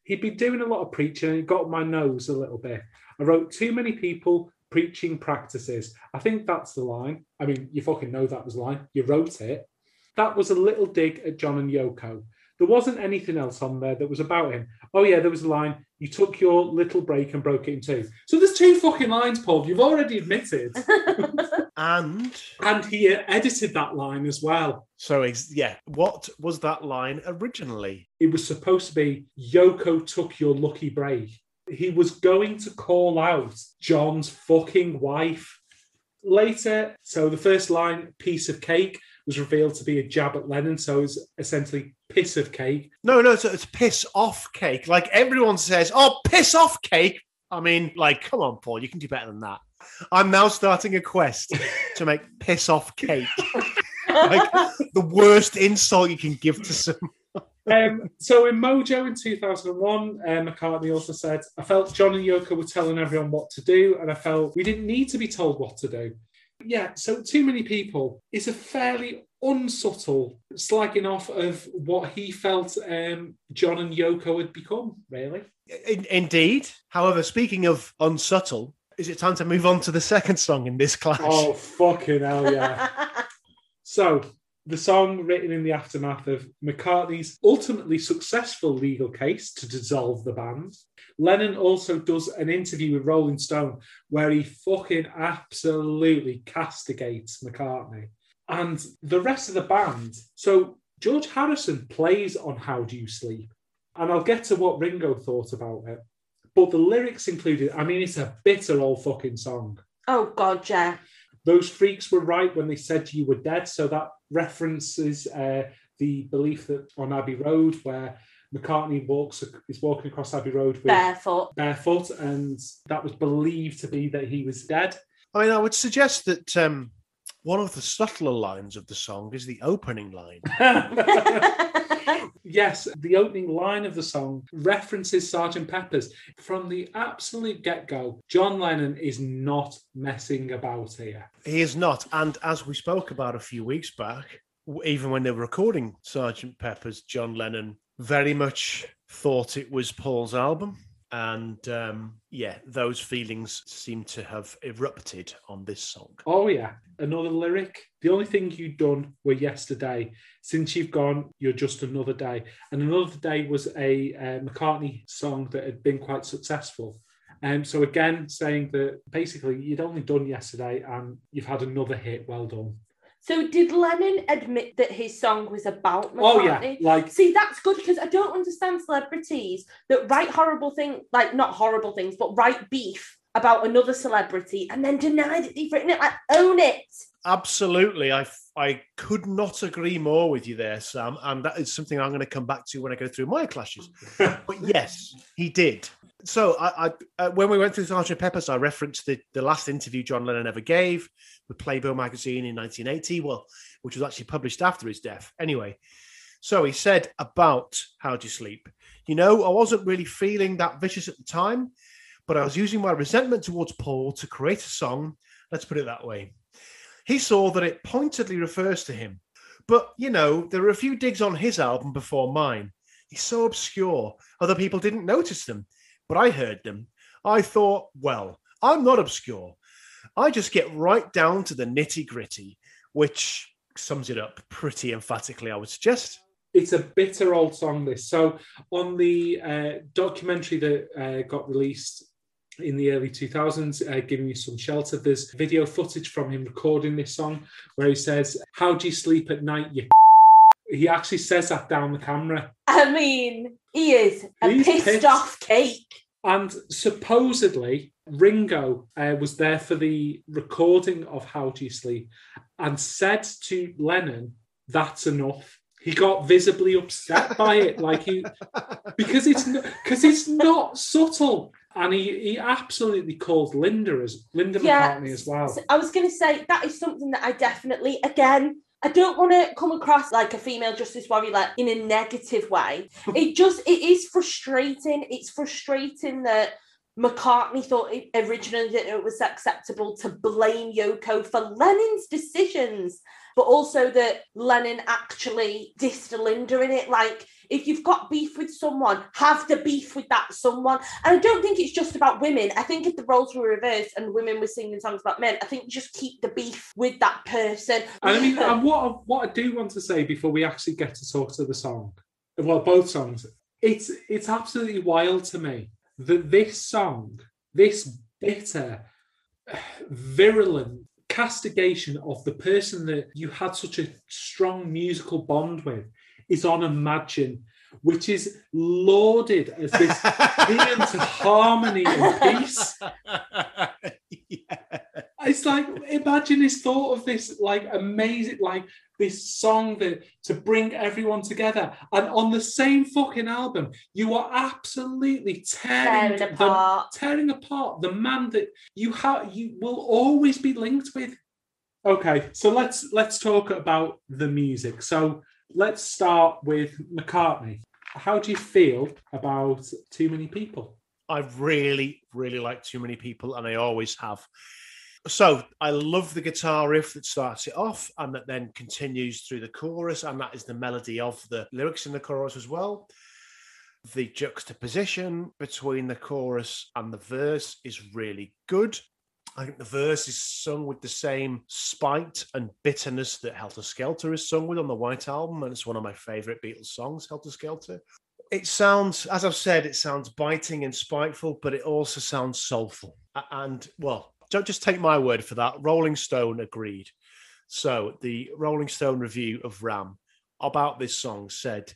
He'd been doing a lot of preaching and it got my nose a little bit. I wrote too many people preaching practices. I think that's the line. I mean, you fucking know that was the line. You wrote it. That was a little dig at John and Yoko. There wasn't anything else on there that was about him. Oh yeah, there was a line. You took your little break and broke it in two. So there's two fucking lines, Paul. You've already admitted. And and he edited that line as well. so, ex- yeah, what was that line originally? it was supposed to be Yoko took your lucky break. He was going to call out John's fucking wife. Later, so the first line, piece of cake, was revealed to be a jab at Lennon. So it's essentially piss of cake. No, no, so it's piss off cake. Like everyone says, oh, piss off cake. I mean, like, come on, Paul, you can do better than that. I'm now starting a quest to make piss off cake. like the worst insult you can give to someone. Um, so in Mojo in 2001, uh, McCartney also said, I felt John and Yoko were telling everyone what to do, and I felt we didn't need to be told what to do. Yeah, so Too Many People is a fairly unsubtle slagging off of what he felt um, John and Yoko had become, really. In- indeed. However, speaking of unsubtle, is it time to move on to the second song in this clash? Oh, fucking hell, yeah. so, the song written in the aftermath of McCartney's ultimately successful legal case to dissolve the band. Lennon also does an interview with Rolling Stone where he fucking absolutely castigates McCartney. And the rest of the band. So George Harrison plays on How Do You Sleep? And I'll get to what Ringo thought about it. But the lyrics included, I mean, it's a bitter old fucking song. oh God, yeah. Those freaks were right when they said you were dead. So that references uh, the belief that on Abbey Road, where McCartney walks is walking across Abbey Road with Barefoot. barefoot, and that was believed to be that he was dead. I mean, I would suggest that um, one of the subtler lines of the song is the opening line. yes, the opening line of the song references Sergeant Pepper's. From the absolute get go, John Lennon is not messing about here. He is not. And as we spoke about a few weeks back, even when they were recording Sergeant Pepper's, John Lennon very much thought it was Paul's album. And um, yeah, those feelings seem to have erupted on this song. Oh, yeah. Another lyric. The only thing you'd done were yesterday. Since you've gone, you're just another day. And another day was a uh, McCartney song that had been quite successful. Um, so again, saying that basically you'd only done yesterday and you've had another hit. Well done. So did Lennon admit that his song was about McCartney? Oh yeah, like See, that's good because I don't understand celebrities that write horrible things, like not horrible things, but write beef about another celebrity and then deny that they've written it. Like, own it. Absolutely. I, I could not agree more with you there, Sam. And that is something I'm going to come back to when I go through my clashes. But yes, he did. So I, I uh, when we went through Sgt. Pepper's, I referenced the, the last interview John Lennon ever gave with Playboy magazine in 1980, well, which was actually published after his death. Anyway, so he said about How Do You Sleep? You know, I wasn't really feeling that vicious at the time, but I was using my resentment towards Paul to create a song. Let's put it that way. He saw that it pointedly refers to him. But, you know, there are a few digs on his album before mine. He's so obscure, other people didn't notice them, but I heard them. I thought, well, I'm not obscure. I just get right down to the nitty gritty, which sums it up pretty emphatically, I would suggest. it's a bitter old song. This so on the uh, documentary that uh, got released in the early 2000s, uh, giving you some shelter. There's video footage from him recording this song where he says, "How do you sleep at night?" You." He actually says that down the camera. I mean, he is a He's pissed, pissed. off cake. And supposedly, Ringo uh, was there for the recording of How Do You Sleep and said to Lennon, That's enough. He got visibly upset by it, like he because it's because it's not subtle. And he, he absolutely called Linda as Linda Yeah. McCartney as well. I was going to say that is something that I definitely, again, I don't want to come across like a female justice warrior like in a negative way. it just it is frustrating. It's frustrating that McCartney thought it, originally that it was acceptable to blame Yoko for Lennon's decisions, but also that Lennon actually dissed Linda in it. Like, if you've got beef with someone, have the beef with that someone. And I don't think it's just about women. I think if the roles were reversed and women were singing songs about men, I think just keep the beef with that person. And I mean, and what I, what I do want to say before we actually get to talk to the song, well, both songs, it's it's absolutely wild to me that this song, this bitter, virulent castigation of the person that you had such a strong musical bond with, is on Imagine, which is lauded as this paean to harmony and peace. yeah. It's like imagine his thought of this like amazing like this song that to bring everyone together, and on the same fucking album, you are absolutely tearing, Tearing the- apart. tearing apart the man that you have you will always be linked with. Okay, so let's let's talk about the music. So let's start with McCartney. How do you feel about too many people? I really, really like too many people, and I always have. So I love the guitar riff that starts it off and that then continues through the chorus, and that is the melody of the lyrics in the chorus as well. The juxtaposition between the chorus and the verse is really good. I think the verse is sung with the same spite and bitterness that Helter Skelter is sung with on the White Album, and it's one of my favorite Beatles songs, Helter Skelter. It sounds, as I've said, it sounds biting and spiteful, but it also sounds soulful. And well, don't just take my word for that. Rolling Stone agreed. So the Rolling Stone review of Ram about this song said,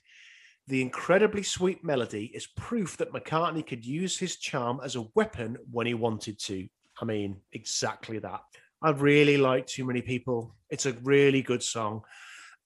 the incredibly sweet melody is proof that McCartney could use his charm as a weapon when he wanted to. I mean, exactly that. I really like Too Many People. It's a really good song.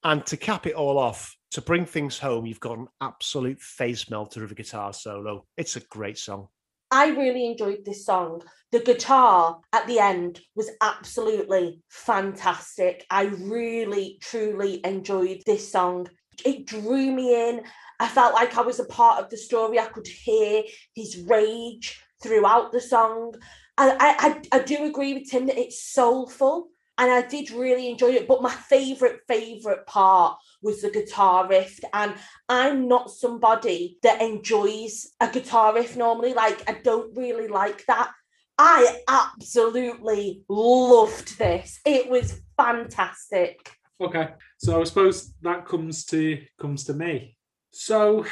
And to cap it all off, to bring things home, you've got an absolute face melter of a guitar solo. It's a great song. I really enjoyed this song. The guitar at the end was absolutely fantastic. I really, truly enjoyed this song. It drew me in. I felt like I was a part of the story. I could hear his rage throughout the song. I, I, I do agree with Tim that it's soulful and I did really enjoy it. But my favourite, favourite part was the guitar riff. And I'm not somebody that enjoys a guitar riff normally. Like, I don't really like that. I absolutely loved this. It was fantastic. Okay, so I suppose that comes to comes to me. So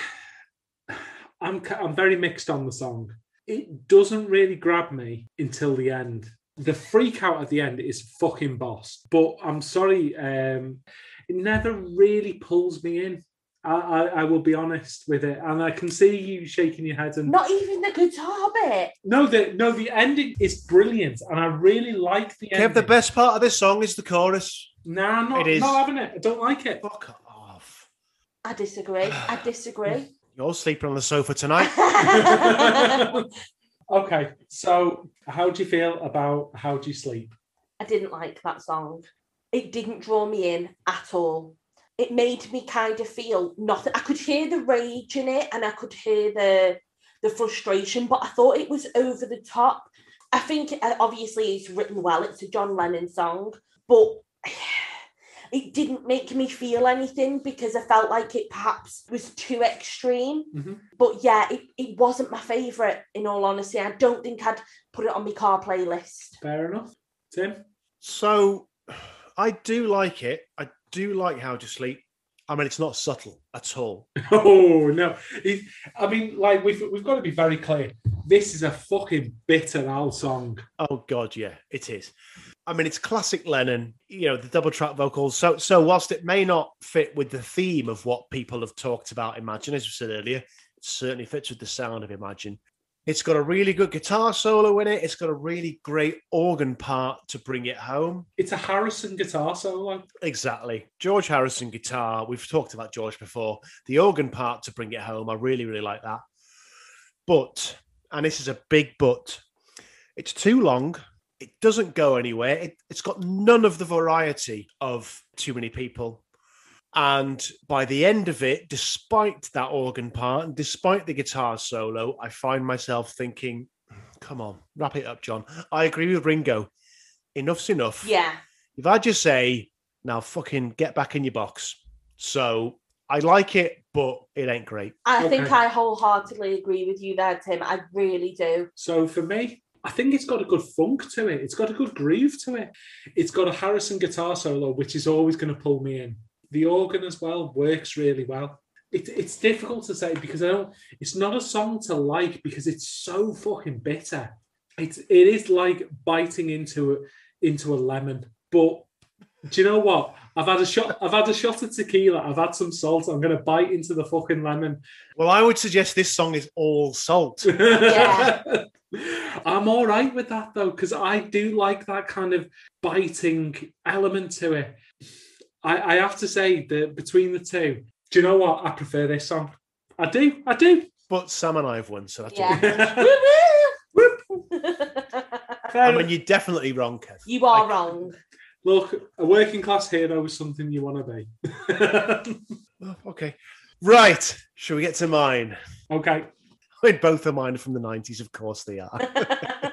I'm I'm very mixed on the song. It doesn't really grab me until the end. The freak out at the end is fucking boss. But I'm sorry, um, it never really pulls me in. I, I, I will be honest with it, and I can see you shaking your head. And Not even the guitar bit. no, the no, the ending is brilliant, and I really like the Kev, ending. the best part of this song is the chorus. Nah, I'm not, It is. not having it. I don't like it. Fuck off. I disagree. I disagree. You're sleeping on the sofa tonight. okay, so how do you feel about How Do You Sleep? I didn't like that song. It didn't draw me in at all. It made me kind of feel nothing. I could hear the rage in it and I could hear the the frustration, but I thought it was over the top. I think uh, obviously it's written well. It's a John Lennon song, but it didn't make me feel anything because I felt like it perhaps was too extreme. Mhm. But yeah, it, it wasn't my favourite in all honesty. I don't think I'd put it on my car playlist. Fair enough. Tim? So I do like it. I do like How to Sleep. I mean, it's not subtle at all. Oh no! It- I mean, like we've we've got to be very clear. This is a fucking bitter Al song. Oh God, yeah, it is. I mean, it's classic Lennon. You know, the double track vocals. So, so whilst it may not fit with the theme of what people have talked about, Imagine, as we said earlier, it certainly fits with the sound of Imagine. It's got a really good guitar solo in it. It's got a really great organ part to bring it home. It's a Harrison guitar solo. Exactly. George Harrison guitar. We've talked about George before. The organ part to bring it home. I really, really like that. But, and this is a big but, it's too long. It doesn't go anywhere. It, it's got none of the variety of too many people. And by the end of it, despite that organ part and despite the guitar solo, I find myself thinking, come on, wrap it up, John. I agree with Ringo. Enough's enough Yeah. if I just say, now fucking get back in your box. So I like it, but it ain't great. I think I wholeheartedly agree with you there, Tim. I really do. So for me, I think it's got a good funk to it. It's got a good groove to it. It's got a Harrison guitar solo, which is always going to pull me in. The organ as well works really well. It, it's difficult to say because I don't. It's not a song to like because it's so fucking bitter. It's it is like biting into into a lemon. But do you know what? I've had a shot. I've had a shot of tequila. I've had some salt. I'm going to bite into the fucking lemon. Well, I would suggest this song is all salt. Yeah. I'm all right with that though, because I do like that kind of biting element to it. I, I have to say that between the two, do you know what? I prefer this song. I do. I do. But Sam and I have won, so that's Yeah. all. Fair I mean, you're definitely wrong, Kev. you are I- wrong. Look, a working class hero is something you want to be. Oh, okay. Right. Shall we get to mine? okay. I mean, both of mine are from the 90s, of course they are.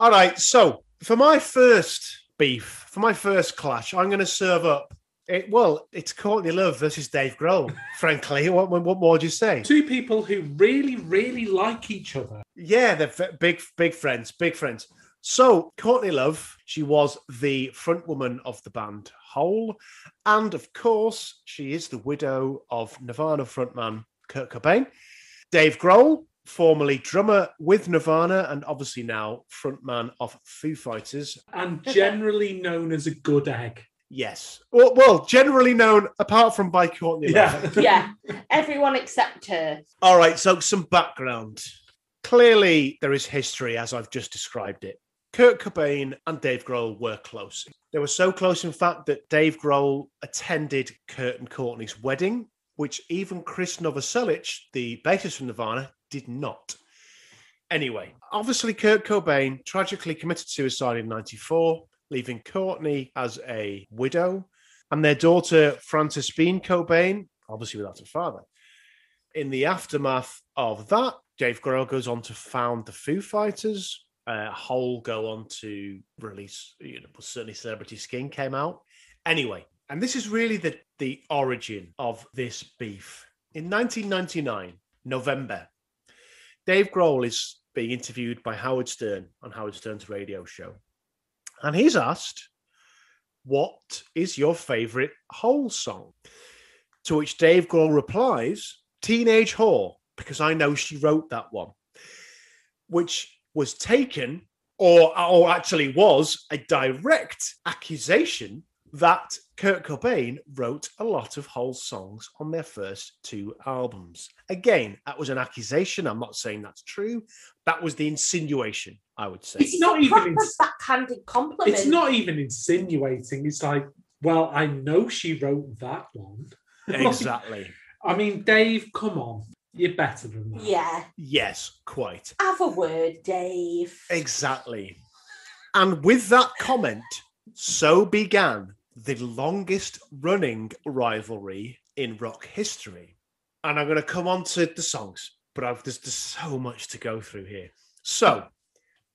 All right. So For my first beef, for my first clash, I'm going to serve up. It, well, it's Courtney Love versus Dave Grohl. frankly, what, what more do you say? Two people who really, really like each other. Yeah, they're f- big, big friends, big friends. So, Courtney Love, she was the front woman of the band Hole. And of course, she is the widow of Nirvana frontman Kurt Cobain. Dave Grohl, formerly drummer with Nirvana and obviously now frontman of Foo Fighters. And generally known as a good egg. Yes. Well, well generally known, apart from by Courtney Love. Yeah. yeah, everyone except her. All right, so some background. Clearly, there is history as I've just described it. Kurt Cobain and Dave Grohl were close. They were so close, in fact, that Dave Grohl attended Kurt and Courtney's wedding, which even Chris Novoselic, the bassist from Nirvana, did not. Anyway, obviously, Kurt Cobain tragically committed suicide in 94, leaving Courtney as a widow, and their daughter, Frances Bean Cobain, obviously without a father. In the aftermath of that, Dave Grohl goes on to found the Foo Fighters. Uh, Hole go on to release, you know, certainly Celebrity Skin came out. Anyway, and this is really the, the origin of this beef. In 1999, November, Dave Grohl is being interviewed by Howard Stern on Howard Stern's radio show. And he's asked, What is your favorite Hole song? To which Dave Grohl replies, Teenage Whore, because I know she wrote that one, which was taken, or, or actually was, a direct accusation that Kurt Cobain wrote a lot of Hole songs on their first two albums. Again, that was an accusation. I'm not saying that's true. That was the insinuation, I would say. It's not even ins- backhanded compliment. it's not even insinuating. It's like, well, I know she wrote that one. exactly. I mean, Dave, come on. You're better than that. Yeah, Yes, quite. have a word, Dave. Exactly. And with that comment, so began the longest running rivalry in rock history. And I'm going to come on to the songs, but I've, there's just so much to go through here. So,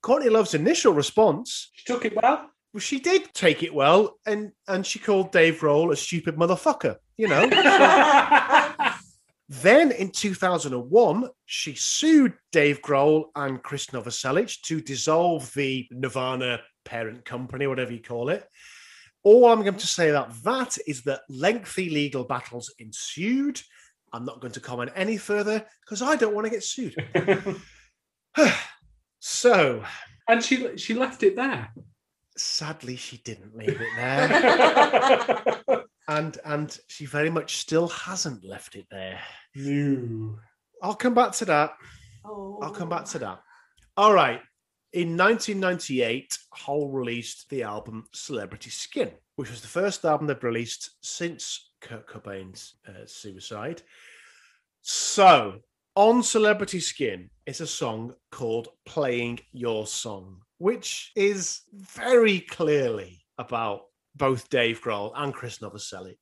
Courtney Love's initial response She took it well. well, she did take it well, and and she called Dave Grohl a stupid motherfucker. You know. then in 2001, she sued Dave Grohl and Chris Novoselic to dissolve the Nirvana parent company, whatever you call it. All I'm going to say about that is that lengthy legal battles ensued. I'm not going to comment any further because I don't want to get sued. so, and she she left it there. sadly, she didn't leave it there. and and she very much still hasn't left it there. no. I'll come back to that. Oh. I'll come back to that. All right. In 1998, Hole released the album Celebrity Skin, which was the first album they've released since Kurt Cobain's uh, suicide. So, on Celebrity Skin is a song called Playing Your Song, which is very clearly about both Dave Grohl and Chris Novoselic.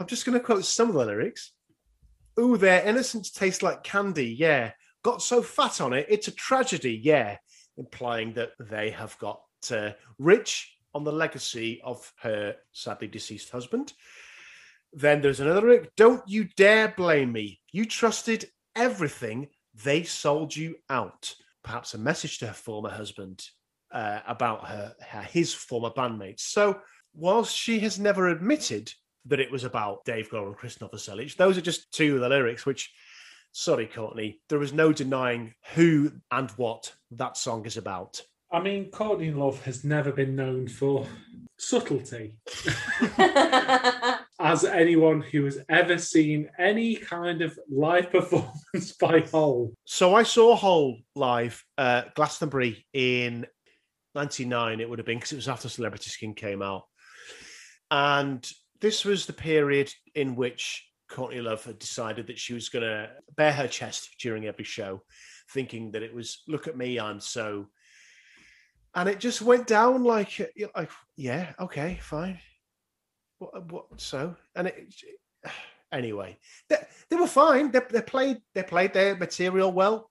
I'm just going to quote some of the lyrics. Ooh, their innocence tastes like candy. Yeah. Got so fat on it, it's a tragedy. Yeah. Implying that they have got uh, rich on the legacy of her sadly deceased husband. Then there's another lyric Don't you dare blame me. You trusted everything, they sold you out. Perhaps a message to her former husband uh, about her, her his former bandmates. So, whilst she has never admitted that it was about Dave Grohl and Chris Novoselic, those are just two of the lyrics. Which, sorry, Courtney, there is no denying who and what that song is about. I mean, Courtney Love has never been known for subtlety. As anyone who has ever seen any kind of live performance by Hole, So I saw Hole live at Glastonbury in '99. It would have been because it was after Celebrity Skin came out, and this was the period in which Courtney Love had decided that she was going to bare her chest during every show, thinking that it was "Look at me, I'm so." And it just went down like, like yeah, okay, fine. What, what so? And it anyway, they, they were fine. They, they played they played their material well.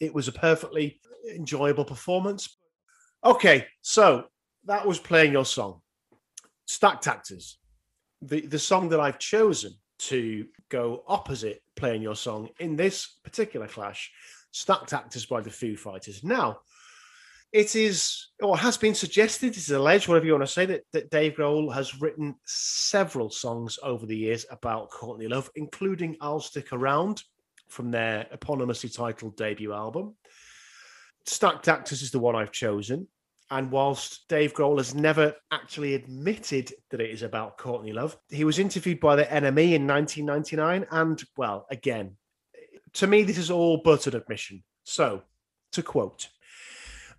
It was a perfectly enjoyable performance. Okay, so that was playing your song. Stacked Actors. The the song that I've chosen to go opposite playing your song in this particular clash, Stacked Actors by the Foo Fighters. Now, it is or has been suggested, it's alleged, whatever you want to say, that, that Dave Grohl has written several songs over the years about Courtney Love, including I'll Stick Around from their eponymously titled debut album. Stacked Actors is the one I've chosen. And whilst Dave Grohl has never actually admitted that it is about Courtney Love, he was interviewed by the NME in 1999. And, well, again, to me, this is all but an admission. So, to quote,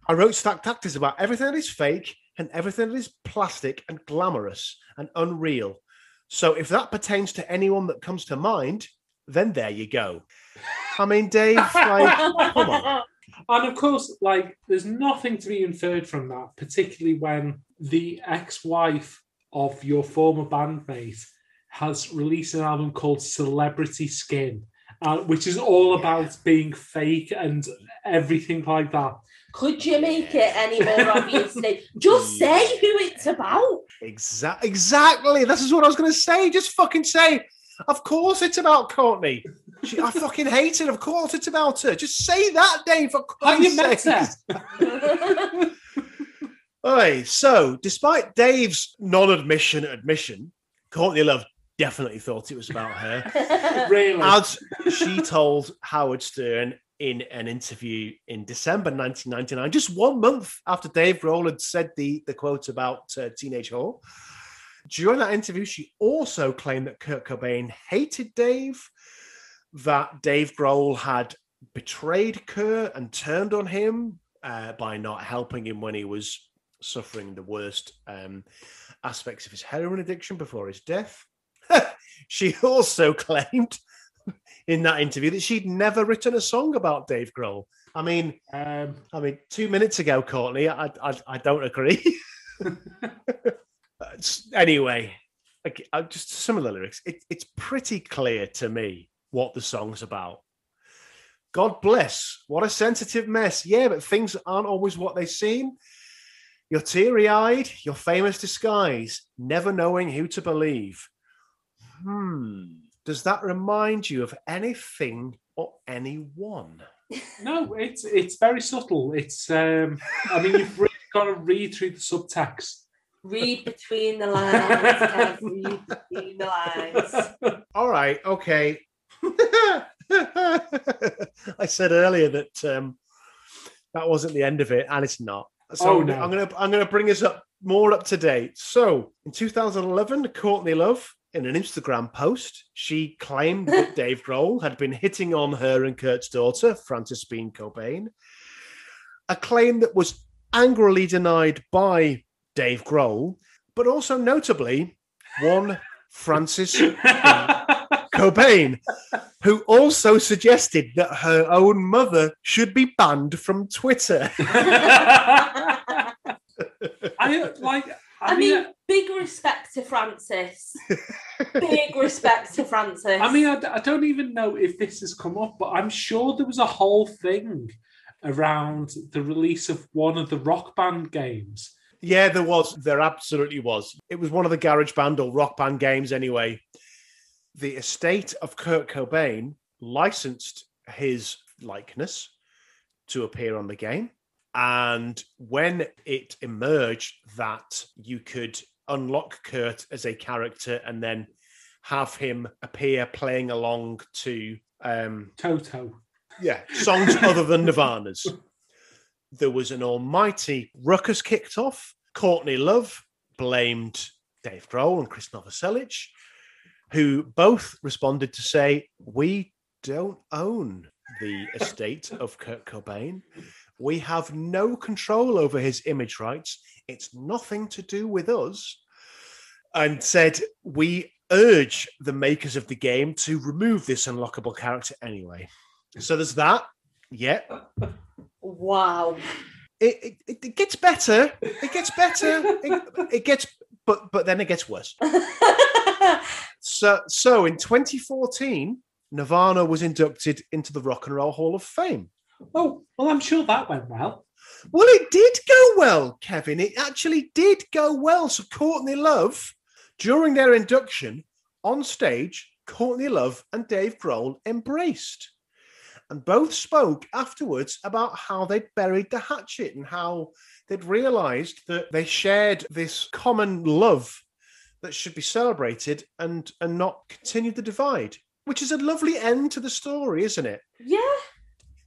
I wrote Stacked Actors about everything that is fake and everything that is plastic and glamorous and unreal. So, if that pertains to anyone that comes to mind, then there you go. I mean, Dave, like, come on. And of course, like, there's nothing to be inferred from that, particularly when the ex wife of your former bandmate has released an album called Celebrity Skin, uh, which is all about being fake and everything like that. Could you make it any more obviously? Just say who it's about. Exactly. Exactly. This is what I was going to say. Just fucking say. Of course, it's about Courtney. She, I fucking hate it. Of course, it's about her. Just say that, Dave. For Have you Christ's met sake. her? Oi, so despite Dave's non-admission admission, Courtney Love definitely thought it was about her. really? As she told Howard Stern in an interview in December 1999, just one month after Dave Grohl had said the, the quote about uh, Teenage Whore. During that interview, she also claimed that Kurt Cobain hated Dave, that Dave Grohl had betrayed Kurt and turned on him uh, by not helping him when he was suffering the worst um, aspects of his heroin addiction before his death. she also claimed in that interview that she'd never written a song about Dave Grohl. I mean, Um, I mean, two minutes ago, Courtney, I I, I don't agree. Anyway, like, uh, just some of the lyrics. It, it's pretty clear to me what the song's about. God bless. What a sensitive mess. Yeah, but things aren't always what they seem. You're teary eyed, your famous disguise, never knowing who to believe. Hmm. Does that remind you of anything or anyone? no, it's it's very subtle. It's um, I mean, you've really got to read through the subtext. Read between the lines, Kev, read between the lines. All right, okay. I said earlier that um, that wasn't the end of it, and it's not. So Oh, no. I'm gonna I'm gonna bring us up more up to date. So in 2011, Courtney Love, in an Instagram post, she claimed that Dave Grohl had been hitting on her and Kurt's daughter, Frances Bean Cobain. A claim that was angrily denied by Dave Grohl, but also notably one Frances Cobain, who also suggested that her own mother should be banned from Twitter. I like. I, I mean, mean, big respect to Frances. Big respect to Frances. I mean, I don't even know if this has come up, but I'm sure there was a whole thing around the release of one of the rock band games. Yeah, there was. There absolutely was. It was one of the garage band or rock band games anyway. The estate of Kurt Cobain licensed his likeness to appear on the game. And when it emerged that you could unlock Kurt as a character and then have him appear playing along to um, Toto. yeah, songs other than Nirvana's. There was an almighty ruckus kicked off. Courtney Love blamed Dave Grohl and Chris Novoselic, who both responded to say, "We don't own the estate of Kurt Cobain. We have no control over his image rights. It's nothing to do with us." And said, "We urge the makers of the game to remove this unlockable character anyway." So there's that. Yeah, wow. it, it, it gets better. It gets better. It, it gets, but but then it gets worse. So so in 2014, Nirvana was inducted into the Rock and Roll Hall of Fame. Oh, well, I'm sure that went well. Well, it did go well, Kevin. It actually did go well. So Courtney Love, during their induction on stage, Courtney Love and Dave Grohl embraced. And both spoke afterwards about how they'd buried the hatchet and how they'd realized that they shared this common love that should be celebrated and and not continue the divide. Which is a lovely end to the story, isn't it? Yeah,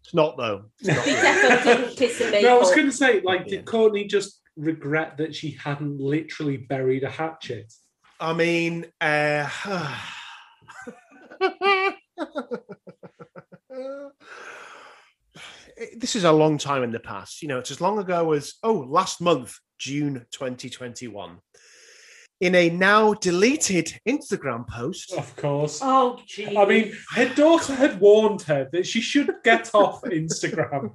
It's not though. It's not really. definitely didn't kiss a maple. No, I was going to say, like, Yeah. did Courtney just regret that she hadn't literally buried a hatchet? I mean, uh, Uh, this is a long time in the past. You know, it's as long ago as, oh, last month, June 2021. In a now deleted Instagram post, Of course. Oh, gee. I mean, her daughter had warned her that she should get off Instagram.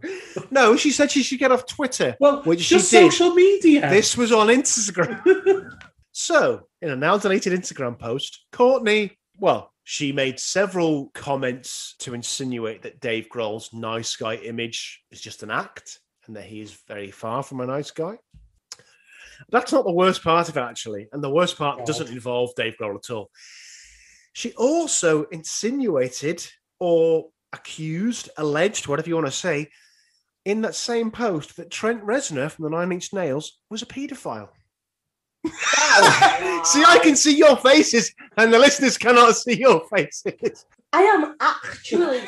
no, she said she should get off Twitter. Well, Which she did. social media. This was on Instagram. so, in a now deleted Instagram post, Courtney, well, she made several comments to insinuate that Dave Grohl's nice guy image is just an act and that he is very far from a nice guy. That's not the worst part of it, actually. And the worst part God. doesn't involve Dave Grohl at all. She also insinuated or accused, alleged, whatever you want to say, in that same post that Trent Reznor from the Nine Inch Nails was a paedophile. see, I can see your faces, and the listeners cannot see your faces. I am actually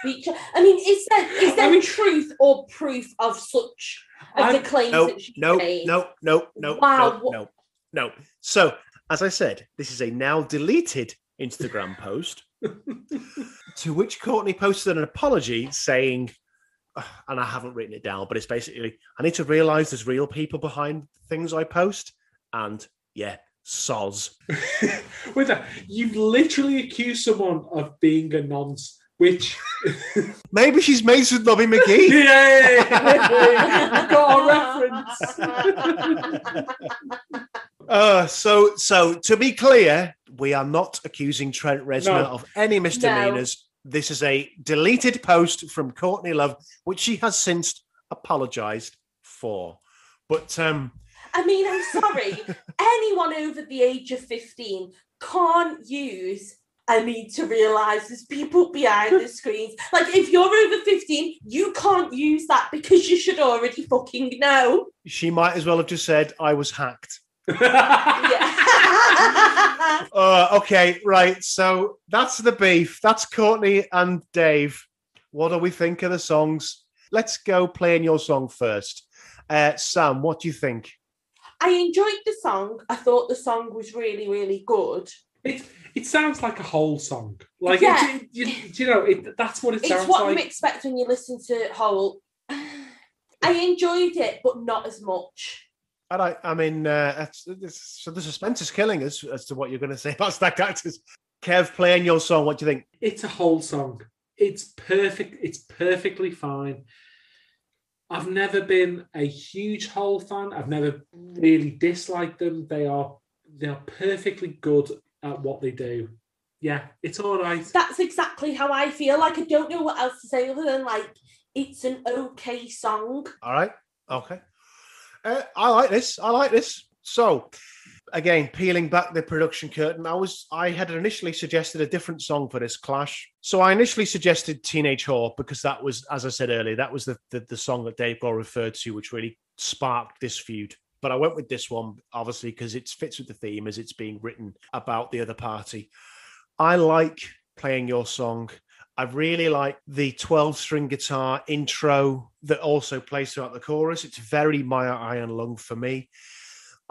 speechless. I mean, is there is there I mean- truth or proof of such of I- the claims No, that she no, made? no, no, no, Wow, no, what- no, no. So, as I said, this is a now deleted Instagram post to which Courtney posted an apology saying, and I haven't written it down, but it's basically, I need to realize there's real people behind things I post. And yeah, soz. With that, you've literally accused someone of being a nonce, which. Maybe she's mates with Nobby McGee. Yay! Got a reference. Uh, so, so to be clear, we are not accusing Trent Reznor No. of any misdemeanors. This is a deleted post from Courtney Love, which she has since apologized for. But um, I mean, I'm sorry. Anyone over the age of 15 can't use I need to realize there's people behind the screens. Like, if you're over 15, you can't use that because you should already fucking know. she might as well have just said, I was hacked. Uh, okay, right. So that's the beef. That's Courtney and Dave. What do we think of the songs? Let's go playing your song first. Uh, Sam, what do you think? I enjoyed the song. I thought the song was really, really good. it, it sounds like a Hole song. Like, Yeah. it, it- you, you know, it, that's what it It's sounds what like. you expect when you listen to Hole. I enjoyed it, but not as much. All right. I mean, uh, that's, it's, so the suspense is killing us as to what you're going to say about stacked actors. Kev, playing your song. What do you think? it's a Hole song. It's perfect. It's perfectly fine. I've never been a huge Hole fan. I've never really disliked them. They are they are perfectly good at what they do. Yeah, it's all right. That's exactly how I feel. Like I don't know what else to say other than like it's an okay song. All right. Okay. Uh, I like this. I like this. So, again, peeling back the production curtain, I was I had initially suggested a different song for this clash. So I initially suggested Teenage Whore because that was, as I said earlier, that was the the, the song that Dave Grohl referred to, which really sparked this feud. But I went with this one, obviously, because it fits with the theme as it's being written about the other party. I like playing your song. I really like the 12 string guitar intro that also plays throughout the chorus. It's very My Iron Lung for me.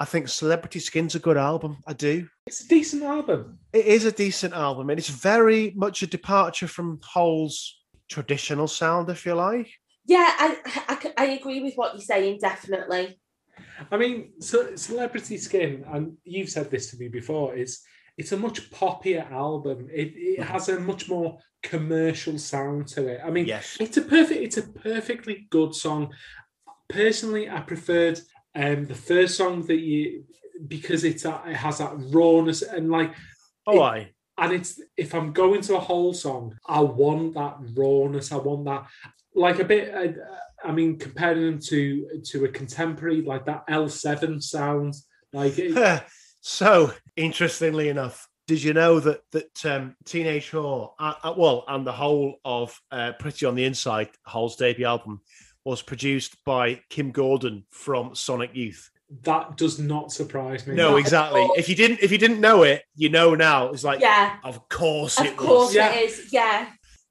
I think Celebrity Skin's a good album. I do. It's a decent album. It is a decent album, and it's very much a departure from Hole's traditional sound, if you like. Yeah, I, I, I agree with what you're saying, definitely. I mean, so Celebrity Skin, and you've said this to me before, is it's a much poppier album. It, it mm. has a much more commercial sound to it. I mean, Yes. it's a perfect, it's a perfectly good song. Personally, I preferred um the first song that you because it's it has that rawness and like Oh, I. and it's if I'm going to a Hole song, I want that rawness. I want that like a bit. Uh, I mean, comparing them to to a contemporary like that L7 sound, like it, so interestingly enough, did you know that that um, Teenage Whore, uh, uh, well, and the whole of uh, Pretty on the Inside, Hole's debut album, was produced by Kim Gordon from Sonic Youth. that does not surprise me. No, Not exactly. If you didn't, if you didn't know it, you know now. It's like, Yeah, of course of it course was. Yeah. it is. Yeah.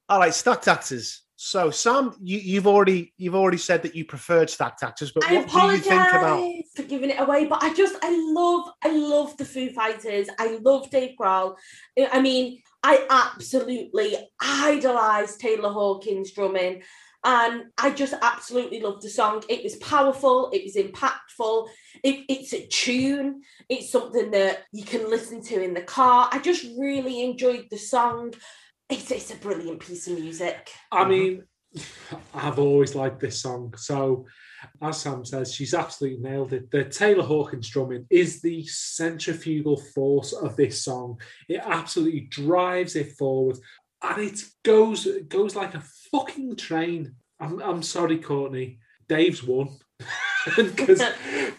All right, stacked actors. So, Sam, you, you've already you've already said that you preferred stacked actors, but I what do you think about? apologize for giving it away, but I just I love I love the Foo Fighters. I love Dave Grohl. I- I mean, I absolutely idolize Taylor Hawkins drumming. And I just absolutely loved the song. It was powerful, it was impactful, it, it's a tune, it's something that you can listen to in the car. I just really enjoyed the song. It's, it's a brilliant piece of music. I mm-hmm. mean, I've always liked this song. So, as Sam says, she's absolutely nailed it. The Taylor Hawkins drumming is the centrifugal force of this song. It absolutely drives it forward, and it goes it goes like a fucking train. I'm, I'm sorry, Courtney. Dave's won because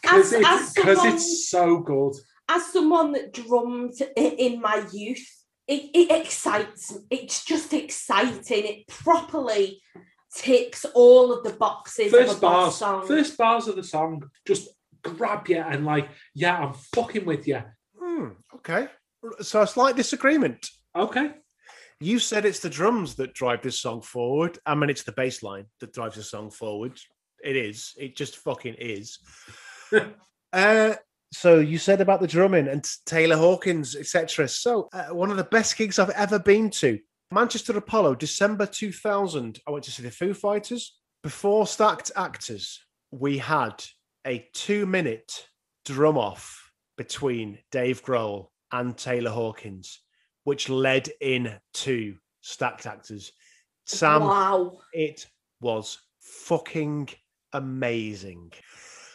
because as it's, 'cause someone- it's so good. as someone that drummed i- in my youth, it, it excites. It's just exciting. It properly ticks all of the boxes of First a bars, song. first bars of the song just grab you and like, yeah, I'm fucking with you. Hmm, okay, so a slight disagreement. Okay. You said it's the drums that drive this song forward. I mean, it's the bass line that drives the song forward. It is. It just fucking is. uh, so you said about the drumming and Taylor Hawkins, etc. So uh, one of the best gigs I've ever been to, Manchester Apollo, December 2000. I went to see the Foo Fighters. Before Stacked Actors, we had a two-minute drum off between Dave Grohl and Taylor Hawkins, which led in to Stacked Actors. Sam, wow. it was fucking amazing.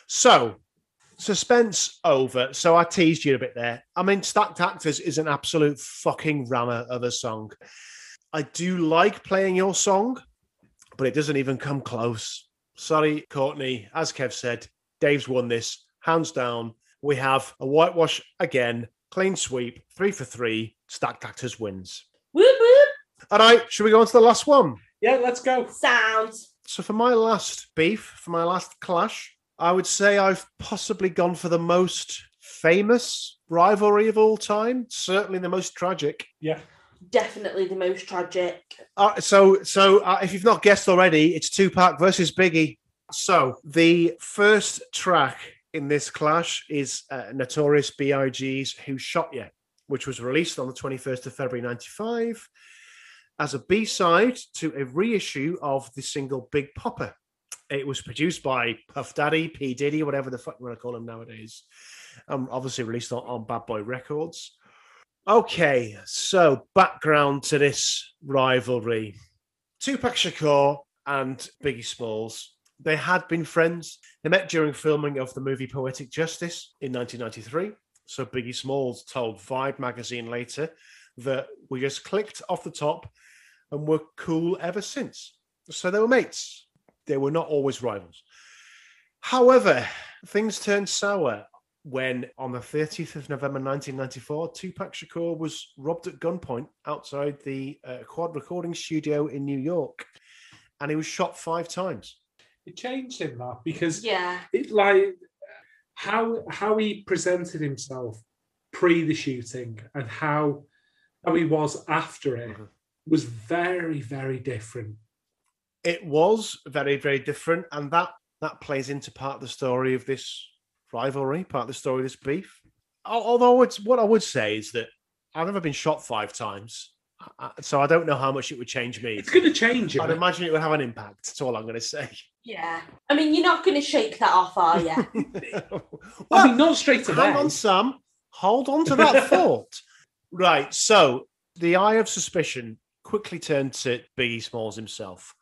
So, suspense over. So, I teased you a bit there. I mean, Stacked Actors is an absolute fucking rammer of a song. I do like playing your song, but it doesn't even come close. Sorry, Courtney. As Kev said, Dave's won this hands down. We have a whitewash again, clean sweep, three for three. Stacked Actors wins. Whoop whoop. All right, should we go on to the last one? Yeah, let's go. Sounds. So for my last beef, for my last clash, I would say I've possibly gone for the most famous rivalry of all time. Certainly the most tragic. Yeah. Definitely the most tragic. Uh, so, so uh, if you've not guessed already, it's Tupac versus Biggie. So the first track in this clash is uh, Notorious B.I.G.'s "Who Shot You," which was released on the 21st of February '95 as a B-side to a reissue of the single "Big Poppa." It was produced by Puff Daddy, P Diddy, whatever the fuck you want to call him nowadays. Um, obviously released on, on Bad Boy Records. Okay, so background to this rivalry. Tupac Shakur and Biggie Smalls, they had been friends. They met during filming of the movie Poetic Justice in 1993. So Biggie Smalls told Vibe magazine later that we just clicked off the top and were cool ever since. So they were mates. They were not always rivals. However, things turned sour when on the 30th of November 1994, Tupac Shakur was robbed at gunpoint outside the uh, Quad recording studio in New York and he was shot five times. It changed him that because Yeah. it like how how he presented himself pre the shooting and how how he was after it Mhm. was very very different. It was very, very different, and that that plays into part of the story of this rivalry, part of the story of this beef. Although it's what I would say is that I've never been shot five times, so I don't know how much it would change me. It's going to change him. I'd imagine it would have an impact. That's all I'm going to say. Yeah. I mean, you're not going to shake that off, are you? I mean, not straight away. Hang on, Sam. Hold on to that thought. Right. So the eye of suspicion quickly turned to Biggie Smalls himself.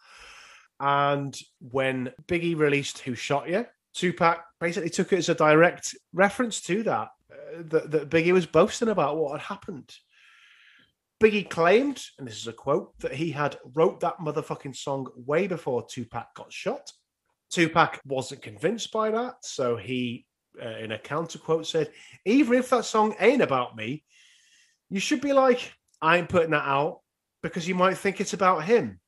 And when Biggie released Who Shot You, Tupac basically took it as a direct reference to that, uh, that, that Biggie was boasting about what had happened. Biggie claimed, and this is a quote, that he had wrote that motherfucking song way before Tupac got shot. Tupac wasn't convinced by that, so he, uh, in a counter quote, said, "Even if that song ain't about me, you should be like, I ain't putting that out because you might think it's about him."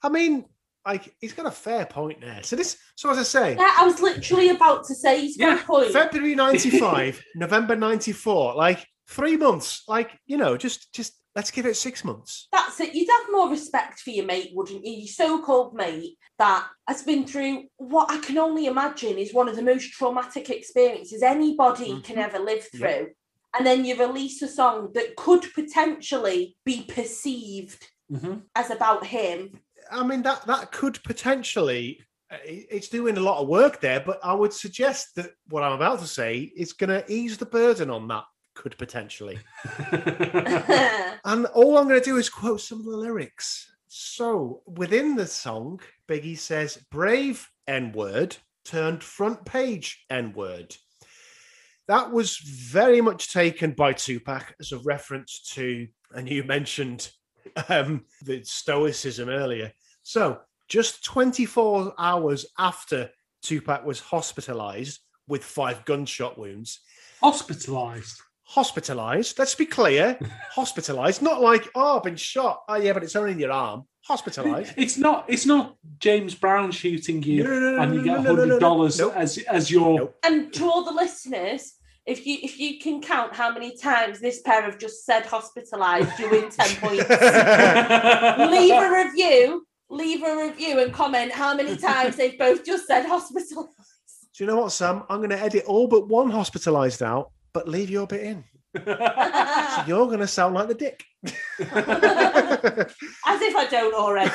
I mean, like he's got a fair point there. So this, so as I say, Yeah, I was literally about to say he's got Yeah, a point. February '95, November '94, like three months. Like you know, just just let's give it six months. That's it. You'd have more respect for your mate, wouldn't you? Your so-called mate that has been through what I can only imagine is one of the most traumatic experiences anybody can Mhm. ever live Yeah. through. And then you release a song that could potentially be perceived Mhm. as about him. I mean that that could potentially uh, it's doing a lot of work there, but I would suggest that what I'm about to say is going to ease the burden on that could potentially. And all I'm going to do is quote some of the lyrics. So within the song, Biggie says, "Brave N word turned front page N word." That was very much taken by Tupac as a reference to, and you mentioned um, the stoicism earlier. So just 24 hours after Tupac was hospitalized with five gunshot wounds, Hospitalized. Hospitalized. Let's be clear, hospitalized. Not like, oh, I've been shot. Oh, yeah, but it's only in your arm. Hospitalized. It's not. It's not James Brown shooting you, No, no, no, and you get hundred dollars as as your. Nope. and to all the listeners, if you if you can count how many times this pair have just said hospitalized, you win 10 points. leave a review, leave a review and comment how many times they've both just said hospital. Do you know what, Sam? I'm going to edit all but one hospitalized out, but leave your bit in. So you're going to sound like the dick. As if I don't already.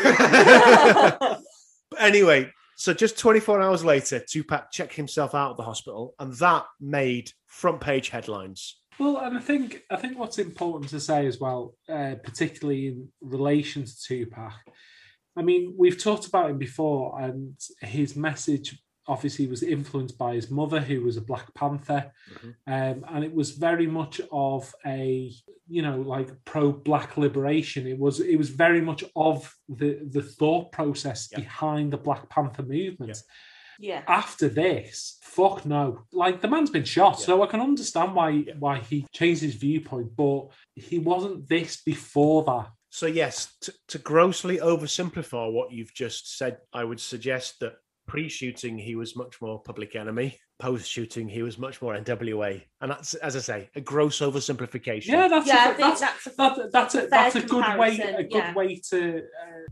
But anyway, so just 24 hours later, Tupac checked himself out of the hospital, and that made front page headlines. Well, and I think I think what's important to say as well, uh, particularly in relation to Tupac. I mean, we've talked about him before, and his message obviously was influenced by his mother, who was a Black Panther, um, and it was very much of a you know like pro Black liberation. It was it was very much of the the thought process Yeah. behind the Black Panther movement yeah. after this, fuck no. Like the man's been shot, Yeah. so I can understand why Yeah. why he changed his viewpoint, but he wasn't this before that. So, yes, to, to grossly oversimplify what you've just said, I would suggest that pre shooting, he was much more public enemy. Post shooting, he was much more NWA. And that's, as I say, a gross oversimplification. Yeah, that's Yeah, I a, think that's, that's a that, that's a that's a good way a good yeah. way to uh,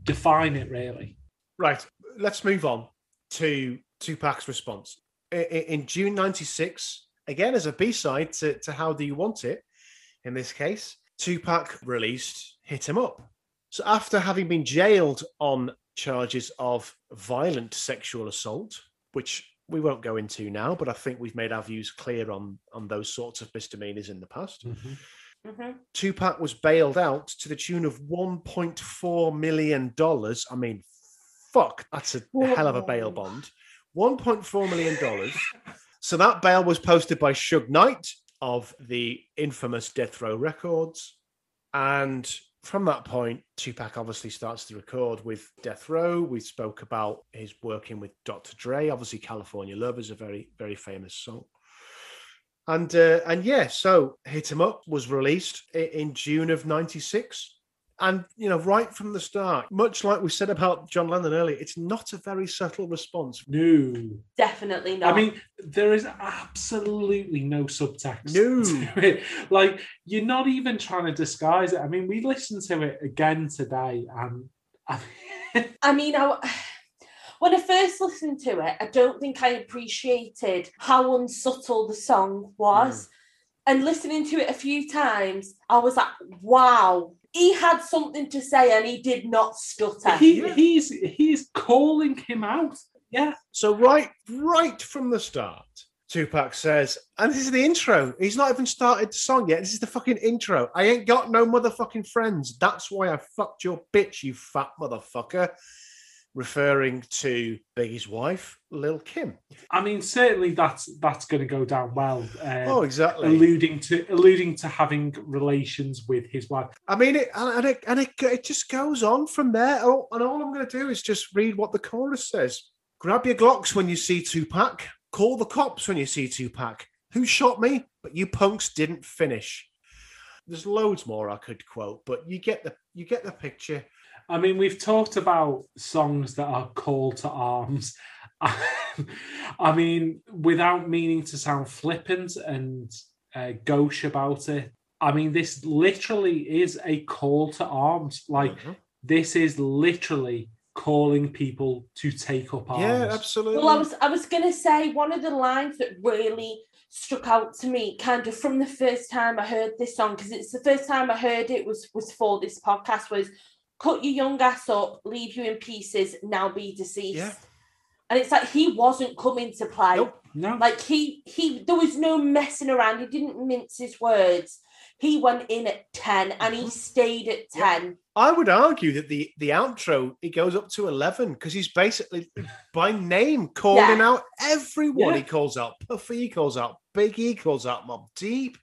define it, really. Right. Let's move on to Tupac's response. I- I- In June 96, again, as a B side to, to How Do You Want It, in this case, Tupac released Hit 'em Up. So, after having been jailed on charges of violent sexual assault, which we won't go into now, but I think we've made our views clear on, on those sorts of misdemeanors in the past. Mhm. Tupac was bailed out to the tune of $1.4 million. I mean, fuck, that's a hell of a bail bond. $1.4 million. so that bail was posted by Suge Knight of the infamous Death Row Records. And from that point, Tupac obviously starts to record with Death Row. We spoke about his working with Dr. Dre. Obviously, California Love is a very, very famous song. And uh, and yeah, so Hit 'em Up was released in June of '96. And you know, right from the start, much like we said about John Lennon earlier, it's not a very subtle response. No, Definitely not. I mean there is absolutely no subtext. No. to it. Like you're not even trying to disguise it. I mean, we listened to it again today, and I I mean, I, when I first listened to it, I don't think I appreciated how unsubtle the song was. Mm. And listening to it a few times, I was like, wow, he had something to say and he did not stutter. he, he's he's calling him out. Yeah, So right, right from the start, Tupac says, and this is the intro. He's not even started the song yet. This is the fucking intro. I ain't got no motherfucking friends. That's why I fucked your bitch, you fat motherfucker. Referring to Biggie's wife, Lil Kim. I mean, certainly that's that's going to go down well. Um, Oh, exactly. alluding to alluding to having relations with his wife. I mean, it and and it, and it, it just goes on from there. Oh, and all I'm going to do is just read what the chorus says. Grab your Glocks when you see Tupac. Call the cops when you see Tupac. Who shot me? But you punks didn't finish. There's loads more I could quote, but you get the you get the picture. I mean, we've talked about songs that are call to arms. I mean, without meaning to sound flippant and uh, gauche about it, I mean, this literally is a call to arms. Like, Mhm. this is literally calling people to take up arms. Yeah, absolutely. Well, I was I was gonna say one of the lines that really struck out to me, kind of from the first time I heard this song, because it's the first time I heard it was was for this podcast, was cut your young ass up, leave you in pieces, now be deceased. Yeah. And it's like he wasn't coming to play. Nope. No, Like he he there was no messing around. He didn't mince his words. He went in at 10 and Mm-hmm. he stayed at 10. I would argue that the the outro it goes up to eleven because he's basically by name calling Yeah. out everyone. He calls out Puffy, he calls out Biggie, he calls out Mobb Deep,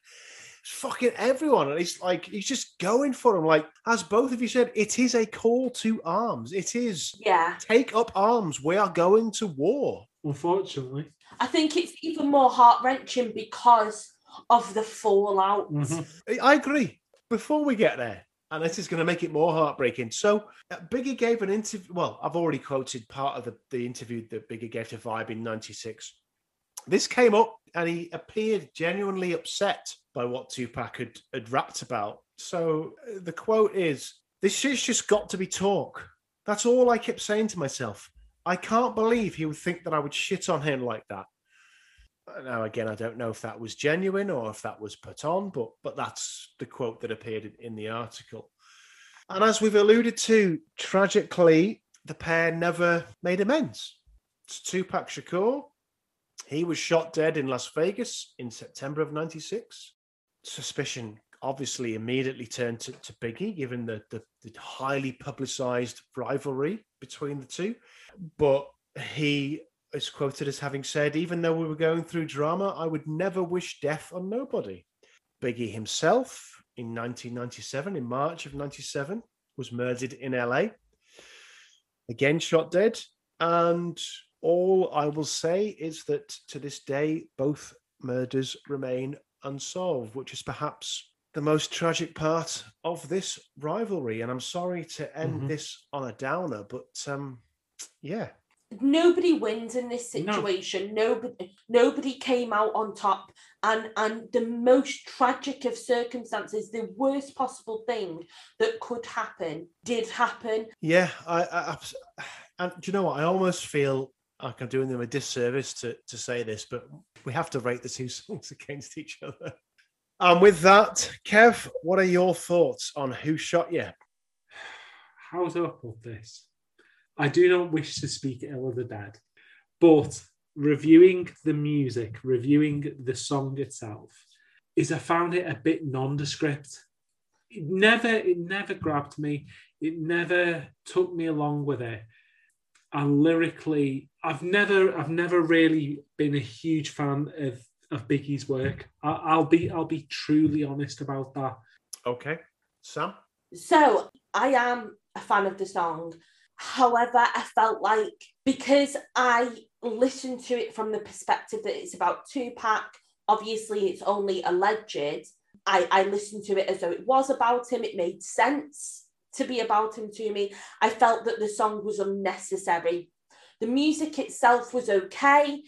fucking everyone, and he's like he's just going for him. Like as both of you said, it is a call to arms. It is Yeah. take up arms. We are going to war. unfortunately. I think it's even more heart wrenching because of the fallout. Mhm. I- I agree. Before we get there, and this is going to make it more heartbreaking. So, uh, Biggie gave an interview. Well, I've already quoted part of the, the interview that Biggie gave to Vibe in '96. This came up, and he appeared genuinely upset by what Tupac had, had rapped about. So, uh, the quote is This shit's just got to be talk. That's all I kept saying to myself. I can't believe he would think that I would shit on him like that. Now, again, I don't know if that was genuine or if that was put on, but but that's the quote that appeared in, in the article. And as we've alluded to, tragically, the pair never made amends. Tupac Shakur. He was shot dead in Las Vegas in September of '96. Suspicion obviously immediately turned to, to Biggie, given the, the, the highly publicized rivalry between the two. But he is quoted as having said, even though we were going through drama, I would never wish death on nobody. Biggie himself in 1997, in March of 97, was murdered in LA. Again, shot dead. And all I will say is that to this day, both murders remain unsolved, which is perhaps the most tragic part of this rivalry. And I'm sorry to end Mhm. this on a downer, but um, yeah, Nobody wins in this No. situation. Nobody nobody came out on top. And and the most tragic of circumstances, the worst possible thing that could happen did happen. Yeah, I, I abs- and do you know what? I almost feel like I'm doing them a disservice to to say this, but we have to rate the two songs against each other. And with that, Kev, what are your thoughts on who shot you? How do I put this? I do not wish to speak ill of the dead, but reviewing the music, reviewing the song itself, is I found it a bit nondescript. It never, it never grabbed me. It never took me along with it. And lyrically, I've never, I've never really been a huge fan of of Biggie's work. I, I'll be, I'll be truly honest about that. Okay, Sam. So I am a fan of the song. However, I felt like because I listened to it from the perspective that it's about Tupac, obviously it's only alleged. I, I listened to it as though it was about him. It made sense to be about him to me. I felt that the song was unnecessary. The music itself was okay.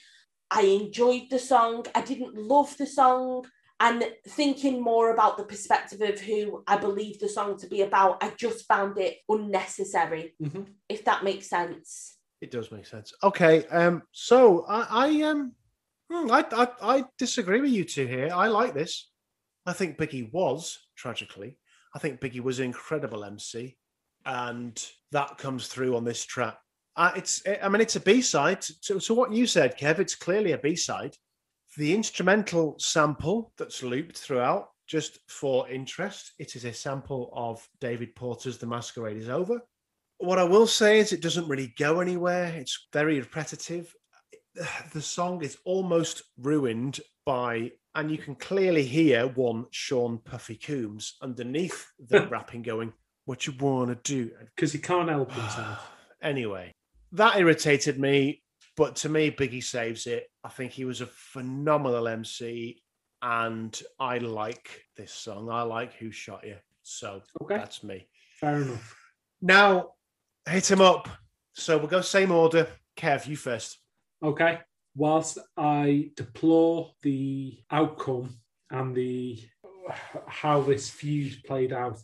I enjoyed the song. I didn't love the song and thinking more about the perspective of who I believe the song to be about, I just found it unnecessary, Mhm. if that makes sense. It does make sense. Okay, um, so I, I um, hmm, I, I, I disagree with you two here. I like this. I think Biggie was tragically. I think Biggie was an incredible MC, and that comes through on this track. Uh, it's, I mean, it's a B side to, to what you said, Kev. It's clearly a B side. The instrumental sample that's looped throughout, just for interest, it is a sample of David Porter's "The Masquerade Is Over." what I will say is it doesn't really go anywhere. It's very repetitive. The song is almost ruined by, and you can clearly hear one Sean Puffy Combs underneath the rapping going, What you want to do? Because he can't help himself. Anyway, that irritated me. But to me, Biggie saves it. I think he was a phenomenal MC, and I like this song. I like Who Shot You. So Okay. that's me. Fair enough. Now, hit him up. So we'll go same order. Kev, you first. Okay. Whilst I deplore the outcome and the how this feud played out,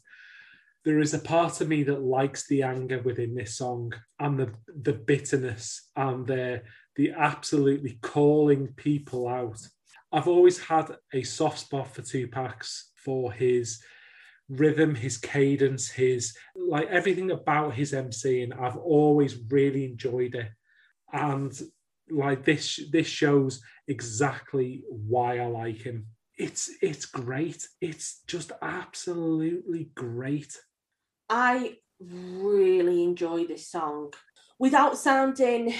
there is a part of me that likes the anger within this song and the the bitterness and the the absolutely calling people out. I've always had a soft spot for Tupac's for his rhythm, his cadence, his like everything about his MCing. I've always really enjoyed it, and like this, this shows exactly why I like him. It's it's great. It's just absolutely great. I really enjoy this song without sounding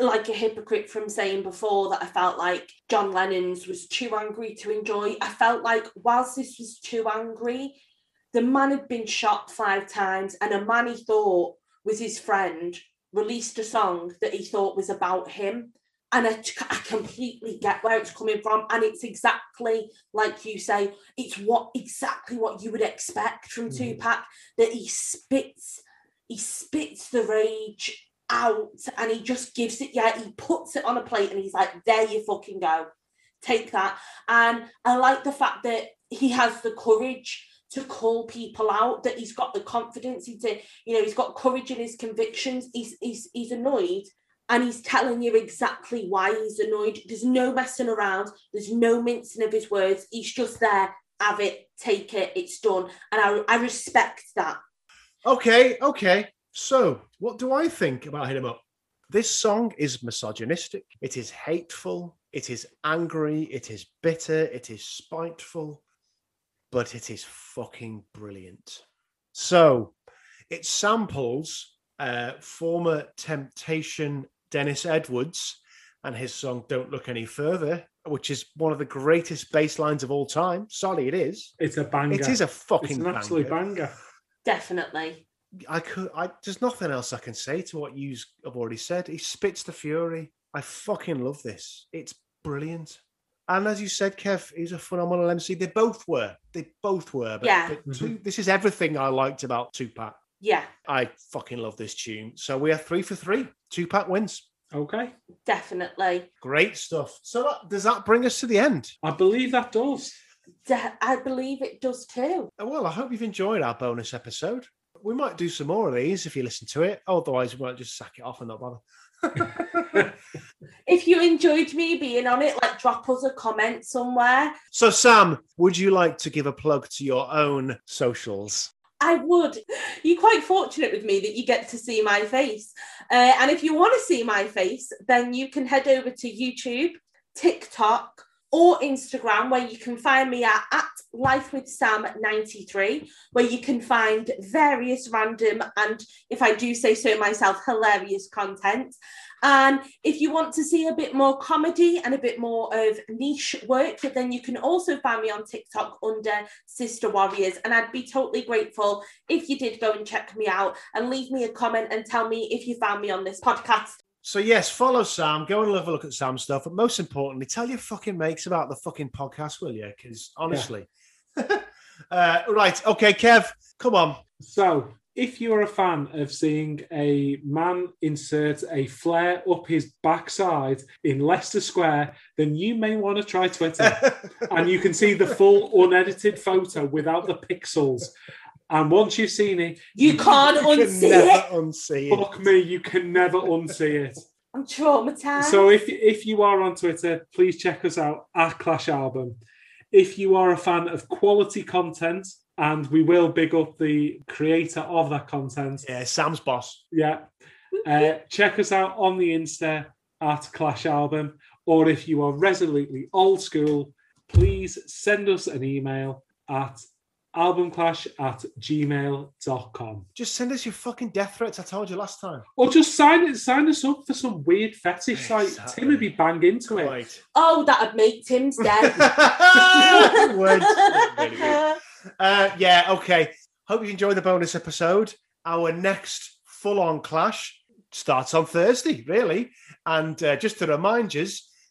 like a hypocrite from saying before that I felt like John Lennon's was too angry to enjoy. I felt like whilst this was too angry, the man had been shot five times, and a man he thought was his friend released a song that he thought was about him. And I, I completely get where it's coming from. And it's exactly like you say, it's what exactly what you would expect from Mhm. Tupac that he spits, he spits the rage out and he just gives it, yeah, he puts it on a plate and he's like, there you fucking go. Take that. And I like the fact that he has the courage to call people out, that he's got the confidence, he to, you know, he's got courage in his convictions. He's he's he's annoyed and he's telling you exactly why he's annoyed. There's no messing around, there's no mincing of his words. He's just there, have it, take it, it's done. And I, I respect that. Okay, okay. So, what do I think about Hit 'em Up? This song is misogynistic. It is hateful. It is angry. It is bitter. It is spiteful. But it is fucking brilliant. So, it samples uh, former Temptation Dennis Edwards and his song Don't Look Any Further, which is one of the greatest bass lines of all time. Sorry, it is. It's a banger. It is a fucking banger. it's fucking an absolute banger. banger. Definitely. I could. I there's nothing else I can say to what you have already said. He spits the fury. I fucking love this. It's brilliant. And as you said, Kev, he's a phenomenal MC. They both were. They both were. But, Yeah. but two, this is everything I liked about Tupac. Yeah, I fucking love this tune. So we are three for three. Tupac wins. Okay. definitely. Great stuff. So that, does that bring us to the end? I believe that does. De- I believe it does too. Uh, Well, I hope you've enjoyed our bonus episode. We might do some more of these if you listen to it. Otherwise, we might just sack it off and not bother. If you enjoyed me being on it, like drop us a comment somewhere. So, Sam, would you like to give a plug to your own socials? I would. You're quite fortunate with me that you get to see my face. Uh, and if you want to see my face, then you can head over to YouTube, TikTok, or Instagram, where you can find me at, at Life with Sam 93, where you can find various random and, if I do say so myself, hilarious content. And if you want to see a bit more comedy and a bit more of niche work, then you can also find me on TikTok under Sister Warriors. And I'd be totally grateful if you did go and check me out and leave me a comment and tell me if you found me on this podcast. So, yes, follow Sam, go and have a look at Sam's stuff. But most importantly, tell your fucking mates about the fucking podcast, will you? Because honestly. uh, right. Okay, Kev, come on. So, if you're a fan of seeing a man insert a flare up his backside in Leicester Square, then you may want to try Twitter. and you can see the full unedited photo without the pixels. And once you've seen it, You can't You can unsee it. unsee it. fuck me, you can never unsee it. I'm traumatized. So if if you are on Twitter, please check us out at Clash Album. If you are a fan of quality content, and we will big up the creator of that content, Yeah, Sam's boss. yeah, uh, check us out on the Insta at Clash Album. Or if you are resolutely old school, please send us an email at albumclash at gmail.com. Just send us your fucking death threats. I told you last time. Or just sign it, sign us up for some weird fetish site. Exactly. Tim would be bang into it. Oh, that'd make Tim's dead. Would. Uh, yeah, okay. Hope you enjoyed the bonus episode. Our next full on clash starts on Thursday, really. And uh, just to remind you,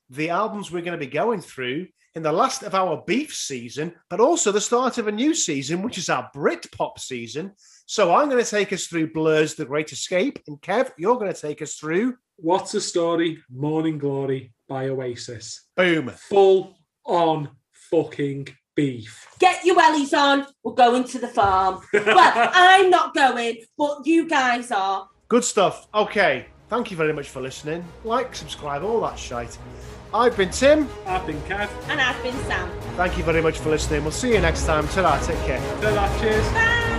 the albums we're going to be going through in the last of our beef season, but also the start of a new season, which is our Britpop season. So I'm going to take us through Blur's The Great Escape, and Kev, you're going to take us through What's a Story? Morning Glory by Oasis. Boom. Full on fucking beef. Get your wellies on. We're going to the farm. well, I'm not going, but you guys are. Good stuff. Okay. Thank you very much for listening. Like, subscribe, all that shite. I've been Tim. I've been Kev. And I've been Sam. Thank you very much for listening. We'll see you next time. Ta-ra, take care. Ta-ra, cheers. Bye.